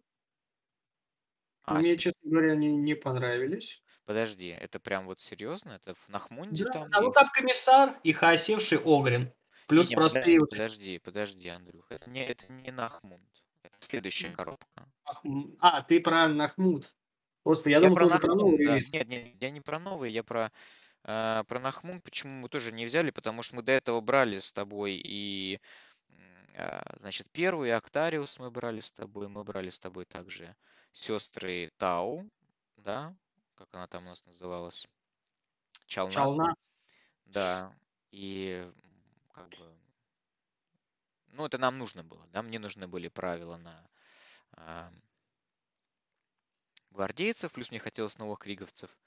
А, Мне, честно говоря, они не понравились. подожди, это прям вот серьезно? Это в Нахмунде Да, там? а ну там комиссар и хаосевший Огрин. Плюс Не-не, простые подожди, подожди, подожди, Андрюх. Это не, это не Нахмунд. Это следующая коробка. А, ты про Нахмут. Господи, я, Я думал, про тоже про Нахмунд, новый да. релиз. Нет, нет, я не про новый, я про, э, про Нахмунд. Почему мы тоже не взяли? Потому что мы до этого брали с тобой и, а, значит, первый Актариус мы брали с тобой, мы брали с тобой также сестры Тау, да, как она там у нас называлась? Чална. Чална. Да, и как бы, ну, это нам нужно было, да, мне нужны были правила на а, гвардейцев, плюс мне хотелось новых криговцев,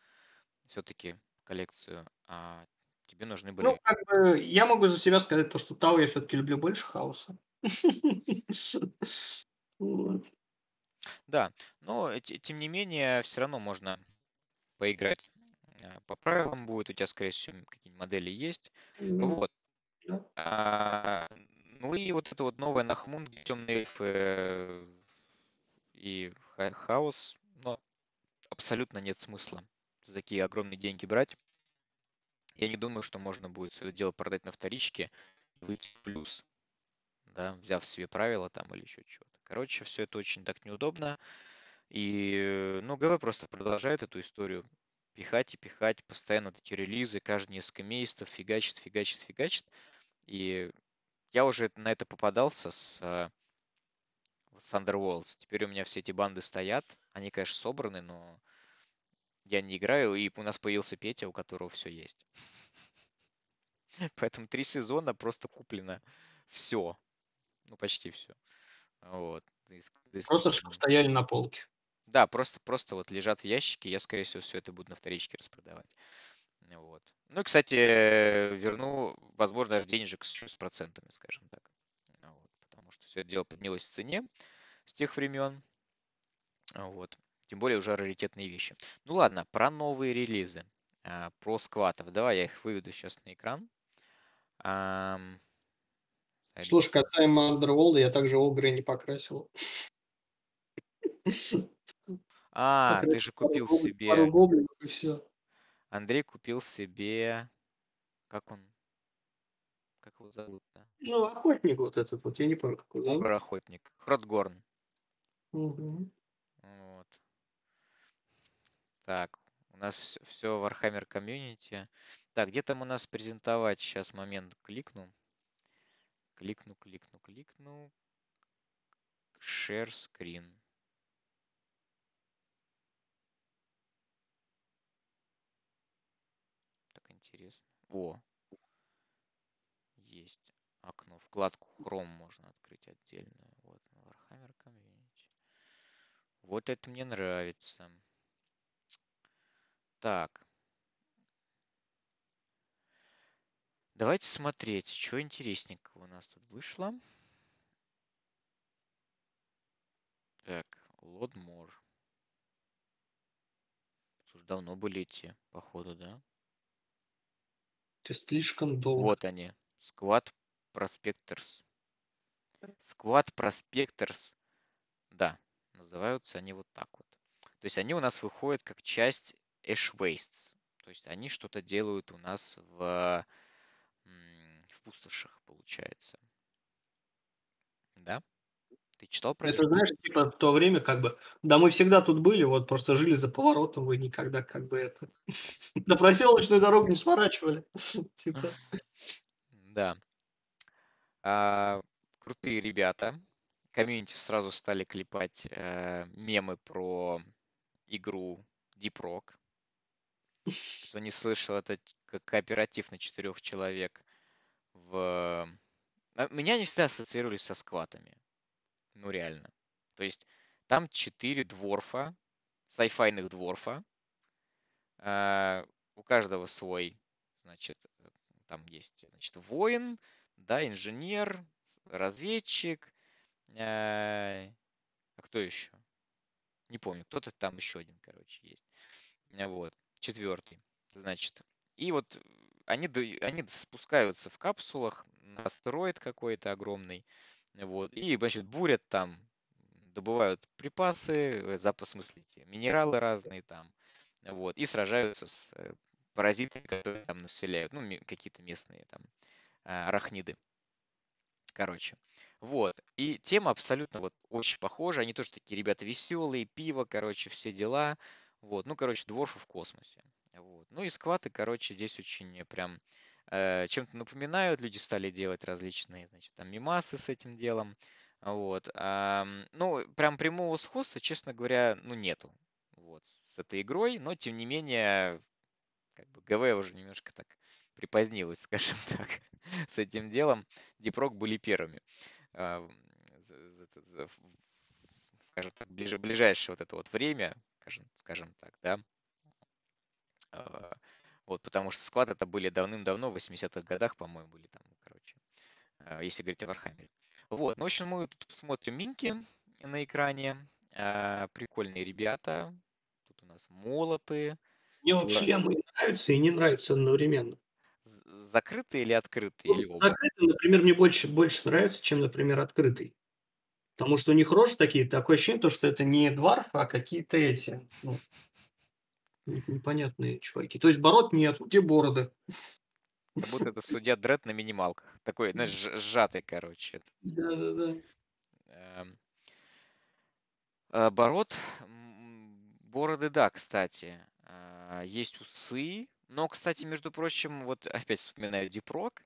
все-таки коллекцию, а тебе нужны были... Ну, как бы, я могу за себя сказать то, что Тау я все-таки люблю больше хаоса. [LAUGHS] Да, но те- тем не менее, все равно можно поиграть. А, По правилам будет, у тебя, скорее всего, какие-нибудь модели есть. Вот. А, ну и вот это вот новая Нахмун, темные эльфы э, и ха- хаос, но абсолютно нет смысла за такие огромные деньги брать. Я не думаю, что можно будет все это дело продать на вторичке и выйти в плюс, да, взяв себе правила там или еще чего-то. Короче, все это очень так неудобно. И, ну, ГВ просто продолжает эту историю пихать и пихать, постоянно вот эти релизы, каждые несколько месяцев фигачит, фигачит, фигачит. И я уже на это попадался с, э, с Underworlds. Теперь у меня все эти банды стоят. Они, конечно, собраны, но я не играю, и у нас появился Петя, у которого все есть. [LAUGHS] Поэтому три сезона просто куплено все. Ну, почти все. Вот. Просто чтобы стояли на полке. Да, просто, просто вот лежат в ящике, я, скорее всего, все это буду на вторичке распродавать. Вот. Ну и, кстати, э, верну, возможно, даже денежек с, с процентами, скажем так. Вот. Потому что все это дело поднялось в цене с тех времен. Вот. Тем более уже раритетные вещи. Ну ладно, про новые релизы. а, Про скватов. Давай я их выведу сейчас на экран. Слушай, касаемо Underworld, я также Огры не покрасил. А, ты же купил себе... Пару гоблинов и все. Андрей купил себе... Как он? Как его зовут-то? Ну, охотник вот этот вот, я не помню, как его зовут. Огр-охотник. Хротгорн. Мгм. Вот. Так, у нас все Warhammer Community. Так, где там у нас презентовать? Сейчас момент кликну. Кликну, кликну, кликну. Share screen. Интересно. О, есть окно. Вкладку Chrome можно открыть отдельную. Вот, Warhammer Community. Вот это мне нравится. Так. Давайте смотреть, что интересненького у нас тут вышло. Так, Лодмор. Слушай, давно были эти, походу, да? Это слишком долго. Вот они. Squad Prospectors. Squad Prospectors. Да, называются они вот так вот. То есть они у нас выходят как часть Ash Wastes. То есть они что-то делают у нас в, в пустошах, получается. Да? Ты читал про Это, знаешь, типа в то время как бы, да мы всегда тут были, вот просто жили за поворотом, вы никогда как бы это, [LAUGHS] на проселочную дорогу не сворачивали. [LAUGHS] Типа. Да. А, крутые ребята. Комьюнити сразу стали клепать э, мемы про игру Deep Rock. Кто не слышал, это кооператив на четырех человек. В... А, меня они всегда ассоциировались со скватами. Ну, реально. То есть там четыре дворфа, сайфайных дворфа. Uh, у каждого свой, значит, там есть, значит, воин, да, инженер, разведчик. Uh, а кто еще? Не помню, кто-то там еще один, короче, есть. Вот, четвертый, значит. И вот они, они спускаются в капсулах на астероид какой-то огромный. Вот. И, значит, бурят там, добывают припасы, э, запас, в смысле, минералы разные там. Вот. И сражаются с э, паразитами, которые там населяют. Ну, какие-то местные там а, арахниды. Короче. Вот. И тема абсолютно вот очень похожа. Они тоже такие ребята веселые, пиво, короче, все дела. Вот. Ну, короче, дворфы в космосе. Вот. Ну и скваты, короче, здесь очень прям чем-то напоминают, люди стали делать различные, значит, там мимасы с этим делом. Вот. Ну, прям прямого сходства, честно говоря, ну, нету. Вот, с этой игрой, но, тем не менее, как бы GW уже немножко так припозднилась, [LAUGHS] скажем так, с этим делом. Deep Rock были первыми. Скажем так, ближайшее вот это вот время, скажем так, да, а, вот, потому что Squat ы это были давным-давно, в 80-х годах, по-моему, были там, короче, э, если говорить о Warhammer е. Вот, ну, в общем, мы тут смотрим минки на экране. Э, прикольные ребята. Тут у нас молоты. Мне вот шлемы нравятся и не нравятся одновременно. Закрытые или открытые? Ну, или оба? Закрытый, например, мне больше, больше нравится, чем, например, открытый. Потому что у них рожи такие, такое ощущение, что это не дварфы, а какие-то эти, ну, непонятные чуваки. То есть бород нет, где бороды? Как будто это судья Дред на минималках. Такой, знаешь, сжатый, короче. Да-да-да. Эм. А, бород, бороды, да, кстати. А, есть усы. Но, кстати, между прочим, вот опять вспоминаю Дипрок.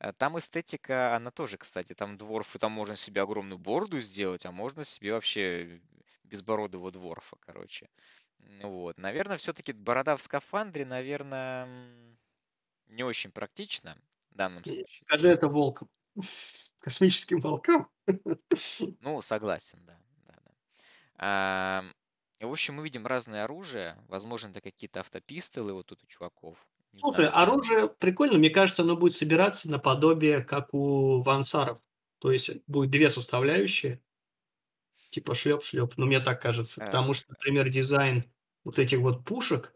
Э, там эстетика, она тоже, кстати, там дворфы, там можно себе огромную бороду сделать, а можно себе вообще безбородого дворфа, короче. Вот. Наверное, все-таки борода в скафандре, наверное, не очень практично в данном случае. Скажи это волкам. [LAUGHS] Космическим волкам. [LAUGHS] Ну, согласен, да. да, да. А, в общем, мы видим разное оружие. Возможно, это какие-то автопистолы вот тут у чуваков. Не Слушай, знаю. оружие прикольно. Мне кажется, оно будет собираться наподобие, как у вансаров. То есть будет две составляющие. Типа шлеп-шлеп. Но мне так кажется. А. Потому что, например, дизайн вот этих вот пушек,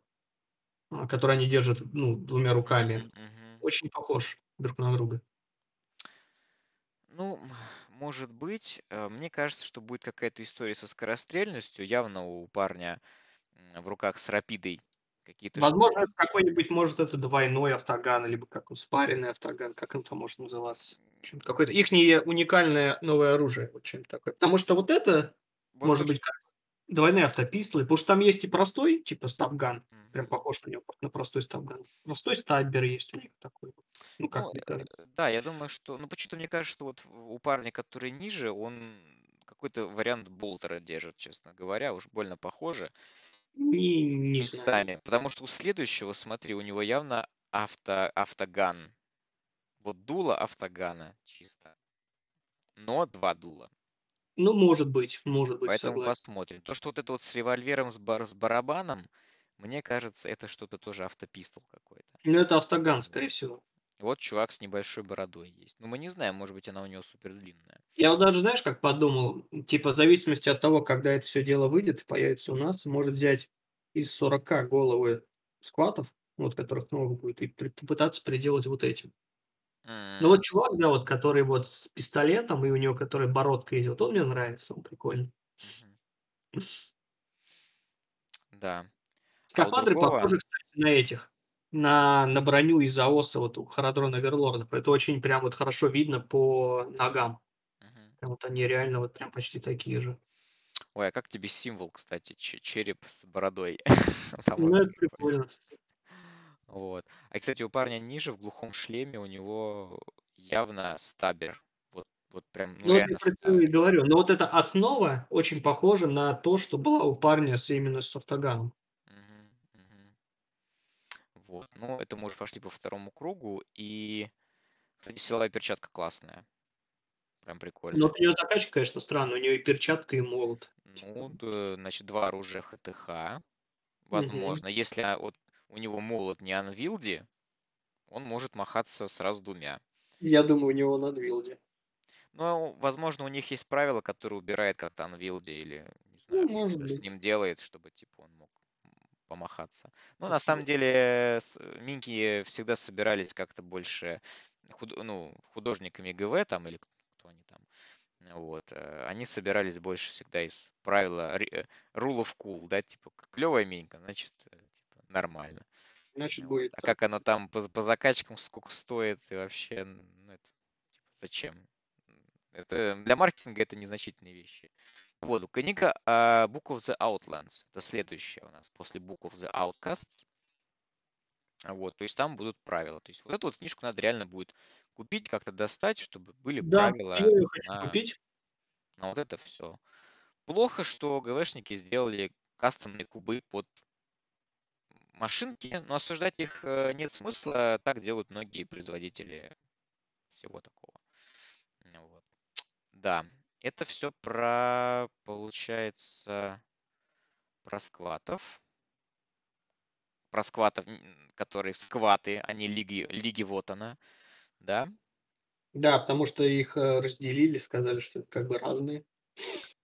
а, которые они держат ну, двумя руками, очень похож друг на друга. Ну, может быть. Э, мне кажется, что будет какая-то история со скорострельностью. Явно у парня в руках с рапидой какие-то... Возможно, какой-нибудь, может, это двойной автоган, либо как он, спаренный автоган, как он там может называться. Какое-то их уникальное новое оружие, вот чем такое. Потому что вот это, вот может быть, как двойные автопистолы, потому что там есть и простой, типа стабган, mm-hmm. прям похож на него, на простой стабган. Простой стаббер есть у них такой. Ну, как ну, э, Да, я думаю, что, ну, почему-то мне кажется, что вот у парня, который ниже, он какой-то вариант болтера держит, честно говоря, уж больно похоже. Не, не местами. Знаю. Потому что у следующего, смотри, у него явно авто, автоган. Вот дуло автогана чисто. Но два дула. Ну, может быть, может быть, Поэтому согласен. посмотрим. То, что вот это вот с револьвером, с, бар- с барабаном, мне кажется, это что-то тоже автопистол какой-то. Ну, это автоган, скорее всего. Вот чувак с небольшой бородой есть. Ну, мы не знаем, может быть, она у него супер длинная. Я вот даже, знаешь, как подумал, типа, в зависимости от того, когда это все дело выйдет появится у нас, может взять из 40 головы скватов, вот которых много будет, и попытаться приделать вот этим. Ну вот чувак, да, вот, который вот с пистолетом, и у него, который бородка идет, он мне нравится, он прикольный. Да. А Скафандры другого- похожи, кстати, на этих, на, на броню из Заоса, вот у Харадрона Верлорда. Это очень прям вот хорошо видно по ногам. Прям вот они реально вот прям почти такие же. Ой, а как тебе символ, кстати, че- череп с бородой? [LAUGHS] Ну, это прикольно. Вот. А, кстати, у парня ниже, в глухом шлеме, у него явно стабер. Вот, вот прям, ну, Ну, вот я про это и говорю. Но вот эта основа очень похожа на то, что была у парня с, именно с автоганом. Вот. Ну, это мы уже пошли по второму кругу. И, кстати, силовая перчатка классная. Прям Но прикольно. вот у нее закачка, конечно, странная. У нее и перчатка, и молот. Ну, д- значит, два оружия ХТХ. Возможно. Если а, вот у него молот не анвилди, он может махаться сразу двумя. Я думаю, у него на двилде. Но, возможно, у них есть правило, которое убирает как-то анвилди или, не Ну, знаю, может что-то с быть. ним делает, чтобы, типа, он помахаться. Ну, на самом деле, с- минки всегда собирались как-то больше худ- ну, художниками ГВ там, или кто они там. Вот. э, Они собирались больше всегда из правила э, rule of cool, да, типа, клевая минька, значит, э, типа, нормально. Значит, Вот. будет А так. как оно там по, по закачкам сколько стоит и вообще, ну, это, типа, зачем? Это для маркетинга это незначительные вещи. Вот, книга а, Book of the Outlands. Это следующая у нас после Book of the Outcasts. Вот, то есть там будут правила. То есть вот эту вот книжку надо реально будет купить, как-то достать, чтобы были Да, правила я ее хочу на, купить. на вот это все. Плохо, что ГВшники сделали кастомные кубы под машинки, но осуждать их э, нет смысла. Так делают многие производители всего такого. Ну Вот. Да, это все про, получается, про скватов. Про скватов, которые скваты, они лиги, лиги вот она, да? Да, потому что их э, разделили, сказали, что это как бы разные.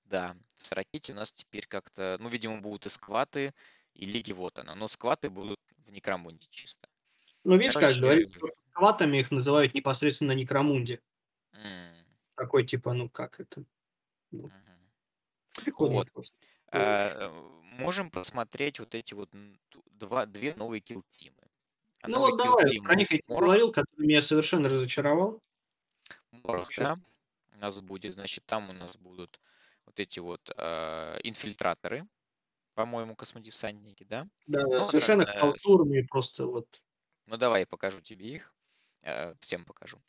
Да, в Сараките у нас теперь как-то, ну, видимо, будут и скваты, и лиги вот она. Но скваты будут в Некромунде чисто. Ну, видишь, как Короче, говорится, что скватами их называют непосредственно Некромунде. м, Такой типа, ну как это? мгм. Прикольно Вот. просто. А, можем посмотреть вот эти вот два, две новые килтимы. А Ну вот давай, про них я говорил, который меня совершенно разочаровал. Сейчас. да, у нас будет, значит, там у нас будут вот эти вот а, инфильтраторы, по-моему, космодесантники, да? Да, Ну, да, это, совершенно э, просто вот. Ну, давай я покажу тебе их. э, Всем покажу.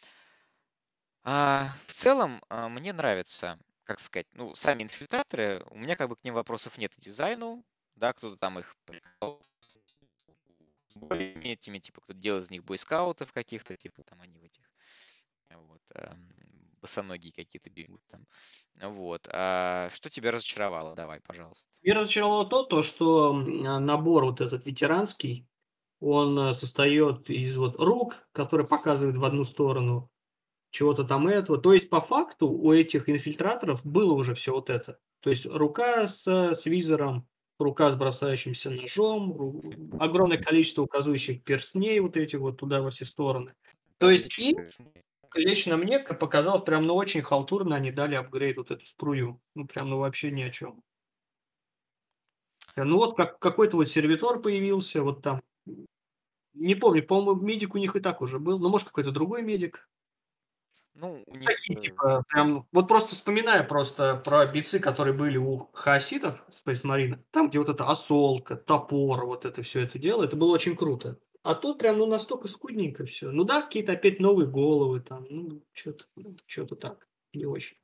А, в целом, а, мне нравится, как сказать, ну, сами инфильтраторы, у меня как бы к ним вопросов нет к дизайну, да, кто-то там их прикол этими, типа, кто-то делает из них бойскаутов каких-то, типа, там они в этих, вот, эм, босоногие какие-то бегут там. Вот. А что тебя разочаровало? Давай, пожалуйста. Меня разочаровало то, то, что а, набор вот этот ветеранский, он э, состоит из вот рук, которые показывают в одну сторону, чего-то там этого. То есть, по факту, у этих инфильтраторов было уже все вот это. То есть, рука с, с визором, рука с бросающимся ножом, ру- огромное количество указывающих перстней вот этих вот туда во все стороны. То есть, и лично мне показалось, прям, ну, очень халтурно они дали апгрейд вот эту спрую. Ну, прям, ну, вообще ни о чем. Ну, вот как, какой-то вот сервитор появился, вот там. Не помню, по-моему, медик у них и так уже был. Ну, может, какой-то другой медик. Ну, у них... Такие, э, типа, прям, вот просто вспоминая просто про бицы, которые были у хаоситов Space Marine, там, где вот эта осолка, топор, вот это все это дело, это было очень круто. А тут прям, ну, настолько скудненько все. Ну да, какие-то опять новые головы там, ну, что-то, что-то так, не очень.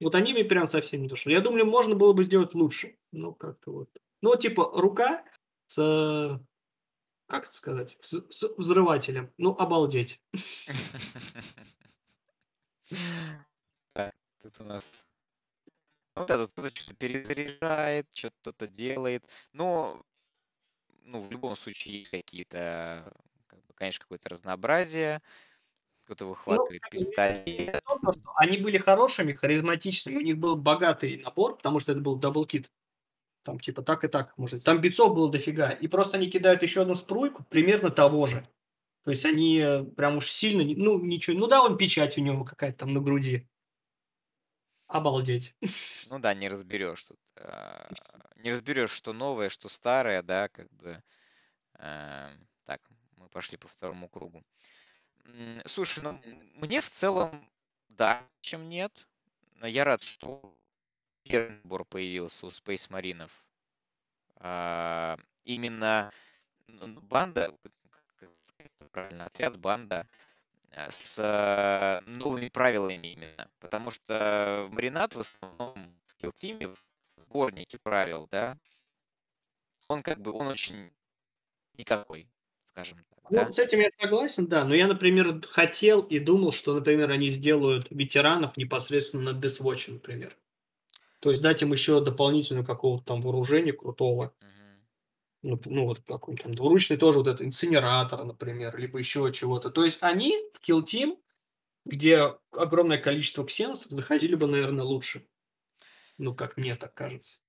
Вот они мне прям совсем не дошли. Я думаю, можно было бы сделать лучше. Ну, как-то вот. Ну, типа, рука с как это сказать, с, с взрывателем. Ну, обалдеть. [LAUGHS] [LAUGHS] Так, тут у нас... Ну да, тут кто-то что-то перезаряжает, что-то кто-то делает. Но, ну, в любом случае есть какие-то, как бы, конечно, какое-то разнообразие. Кто-то Ну, выхватывает видно пистолет. в том, что они были хорошими, харизматичными, у них был богатый набор, потому что это был double kit. Там типа так и так, может. Там bits ов было дофига. И просто они кидают еще одну спрюйку примерно того же. То есть они э, прям уж сильно, ну ничего, ну да, он печать у него какая-то там на груди. Обалдеть. [LAUGHS] Ну да, не разберешь тут. а, Не разберешь, что новое, что старое, да, как бы. а, Так, мы пошли по второму кругу. Слушай, ну мне в целом, да, чем нет. Но я рад, что первый появился у Space Маринов. Именно ну, ну, банда, правильно, отряд, банда а, с а, новыми правилами именно. Потому что Маринад в основном в килтиме, в сборнике правил, да, он как бы, он очень никакой, скажем так, да. Ну, с этим я согласен, да. Но я, например, хотел и думал, что, например, они сделают ветеранов непосредственно на Death Watch, например. То есть дать им еще дополнительно какого-то там вооружения крутого. Мгм. Ну, ну, вот какой-нибудь там двуручный тоже вот этот инсинератор, например, либо еще чего-то. То есть они в Kill Team, где огромное количество ксеносов, заходили бы, наверное, лучше. Ну, как мне так кажется.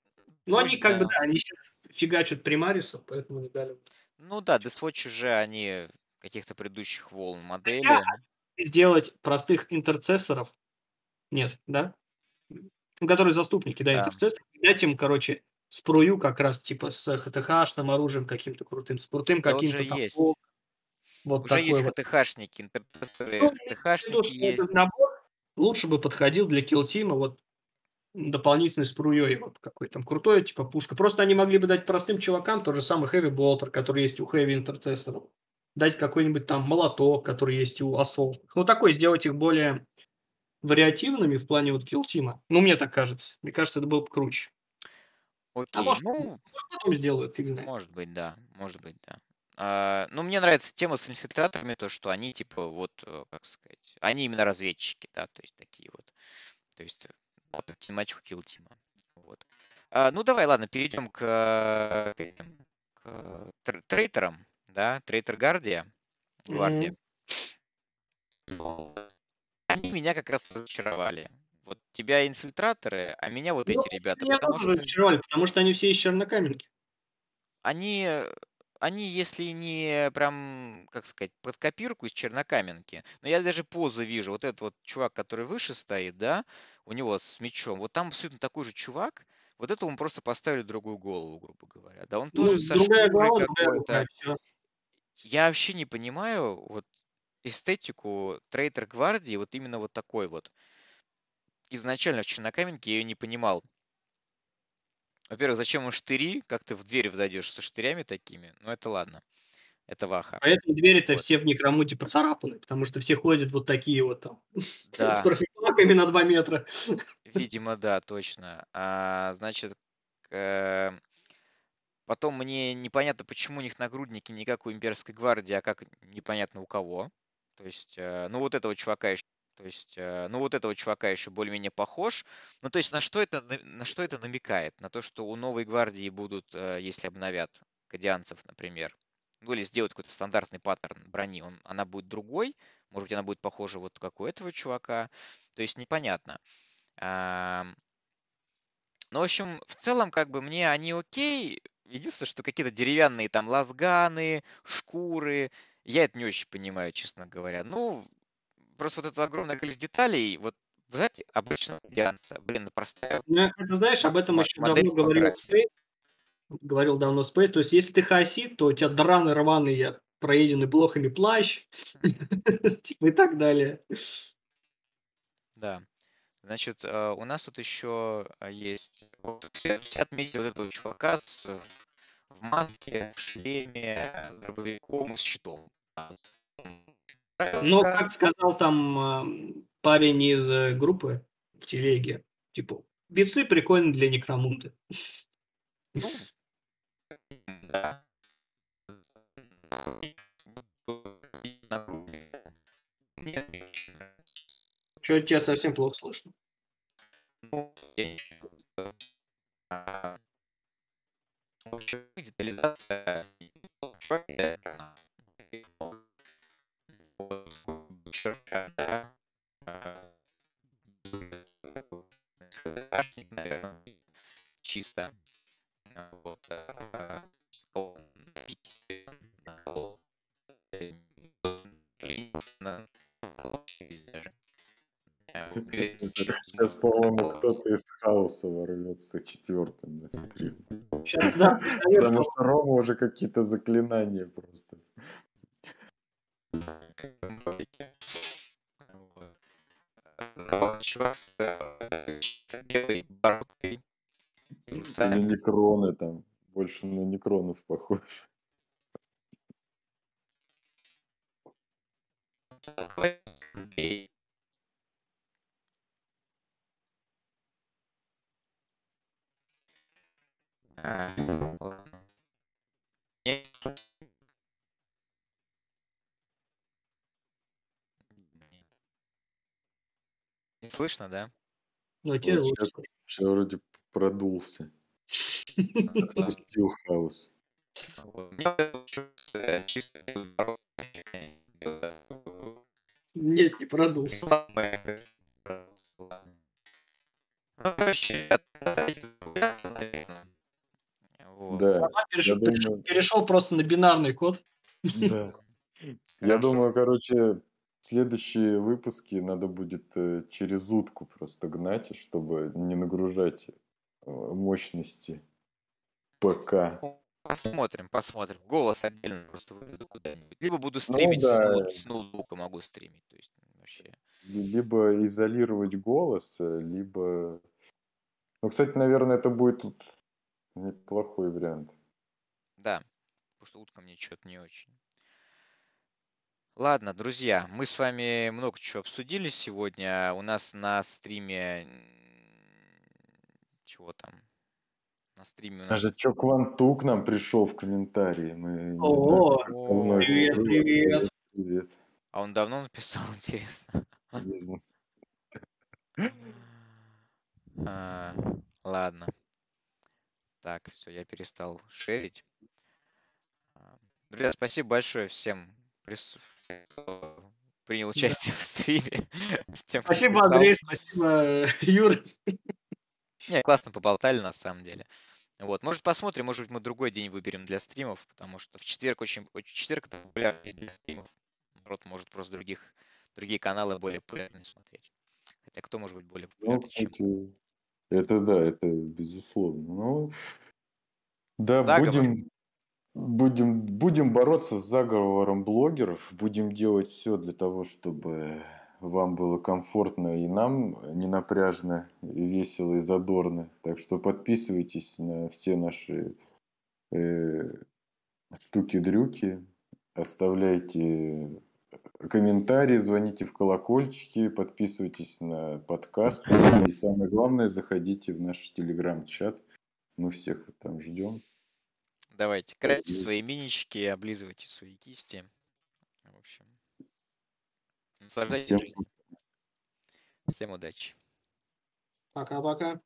Но они как бы, да. да, они сейчас фигачат примарисов, поэтому не дали. Ну да, Deathwatch уже они каких-то предыдущих волн модели. Хотя сделать простых интерцессоров, нет, да? Ну, которые заступники, да, Да. интерцессоры, дать им, короче, спрую как раз типа с ХТХ-шным оружием каким-то крутым, с крутым Да каким-то там есть. Вот Уже есть такой вот. ХТХшники, интерцессоры, Ну, виду, ХТХшники что есть. этот набор лучше бы подходил для килтима вот дополнительной спруей вот какой там крутой, типа пушка. Просто они могли бы дать простым чувакам тот же самый Heavy Bolter, который есть у Heavy интерцессоров. Дать какой-нибудь там молоток, который есть у Assault. Ну, такой сделать их более вариативными в плане вот килтима. Ну, мне так кажется. Мне кажется, это было бы круче. А Окей, может, ну, может потом сделают, фиг знает. может быть, да, может быть, да. А, ну, мне нравится тема с инфильтраторами, то, что они, типа, вот, э, как сказать, они именно разведчики, да, то есть такие вот. То есть, да, по тематику килтима. Вот. А, ну, давай, ладно, перейдем к, э, к к э, тр- трейтерам, да, трейтер Гардия, Гвардия. Мгм. Ну, они меня как раз разочаровали. Вот тебя инфильтраторы, а меня вот Ну, эти ребята, Меня потому тоже что разочаровали, потому что они все из чернокаменки. они, э, они, если не прям, как сказать, под копирку из чернокаменки, но я даже позу вижу, вот этот вот чувак, который выше стоит, да, у него с мечом, вот там абсолютно такой же чувак, вот этому просто поставили другую голову, грубо говоря, да, он Ну, тоже со другая шкурой какой-то. Я вообще не понимаю вот эстетику трейтер гвардии, вот именно вот такой вот. Изначально в чернокаменке я ее не понимал. Во-первых, зачем им штыри? Как ты в дверь взойдешь со штырями такими? Ну, это ладно. Это ваха. Поэтому двери-то Вот. все в некромуте поцарапаны, потому что все ходят вот такие вот там, [LAUGHS] с Да, трофеплаками на 2 метра. видимо, да, точно. А, значит, э, потом мне непонятно, почему у них нагрудники не как у имперской гвардии, а как непонятно у кого. То есть, э, ну вот этого чувака еще, то есть, э, ну вот этого чувака еще более-менее похож. Ну то есть на что это на что это намекает? На то, что у новой гвардии будут, э, если обновят кадианцев, например, ну или сделают какой-то стандартный паттерн брони, он, она будет другой, может быть, она будет похожа вот как у этого чувака. То есть непонятно. Ну, в общем, в целом, как бы мне они окей. Единственное, что какие-то деревянные там лазганы, шкуры. Я это не очень понимаю, честно говоря. Ну, просто вот это огромное количество деталей. Вот, вы знаете, обычного дианца, блин, простая Ну, это знаешь, об этом еще давно говорил. Space. Говорил давно Space. То есть, если ты хаосит, то у тебя драный, рваный, проеденный блохами плащ, [LAUGHS] типа и так далее. Да. Значит, э, у нас тут еще э, есть... Вот все, все отметили вот этого чувака с, в маске, в шлеме, с дробовиком и с щитом. Но, нравится. как сказал там ам, парень из э, группы в телеге, типа, бицы прикольны для некромунты. Ну, да. Нет, мне очень нравится. Что тебя совсем плохо слышно? Ну, детализация наверное, чисто а, вот, э, Сейчас, по-моему, кто-то из хаоса ворвется четвертым на стрим. Сейчас, да, Потому что Рома уже какие-то заклинания с э, белой бородкой. На некроны там. Больше на некронов похож. Слышно, да? Ну, а теперь Вот лучше. Сейчас вроде продулся. Ну. [LAUGHS] Пустил хаос. Нет, не продул. Ну, наверное. Вот. Да, перешел, думаю- просто на бинарный код. да. [LAUGHS] Я думаю, короче, следующие выпуски надо будет э, через утку просто гнать, чтобы не нагружать э, мощности ПК. Посмотрим, посмотрим. Голос отдельно просто выведу куда-нибудь. Либо буду стримить с, Ну да. ноут- с ноутбука, могу стримить. То есть вообще. Ли- Либо изолировать голос, э, либо... Ну, кстати, наверное, это будет тут неплохой вариант. Да, потому что утка мне что-то не очень. Ладно, друзья, мы с вами много чего обсудили сегодня. У нас на стриме... Чего там? На стриме у нас... Даже Чо Кванту к нам пришел в комментарии. Мы не О, это привет, привет. Привет. А он давно написал, [LAUGHS] интересно. Не знаю. А, ладно. Так, все, я перестал шерить. А, Друзья, спасибо большое всем, прис- всем, кто принял участие [LAUGHS] в стриме. [LAUGHS] Тем, Спасибо, писал. Андрей, спасибо, [LAUGHS] Юра. Не, классно поболтали на самом деле. Вот, может посмотрим, может быть мы другой день выберем для стримов, потому что в четверг очень, очень четверг это популярный для стримов. Народ может просто других, другие каналы более популярные смотреть. Хотя кто может быть более Ну, популярный, чем кстати, это да, это безусловно. Ну, да, Заговор. будем, будем, будем бороться с заговором блогеров, будем делать все для того, чтобы вам было комфортно и нам не напряжно, и весело и задорно. Так что подписывайтесь на все наши э, штуки-дрюки, оставляйте комментарии, звоните в колокольчики, подписывайтесь на подкасты. И самое главное, заходите в наш телеграм-чат. Мы всех там ждем. Давайте, красьте свои минички, облизывайте свои кисти. В общем, наслаждайтесь Всем жизнью. Всем удачи. Пока-пока.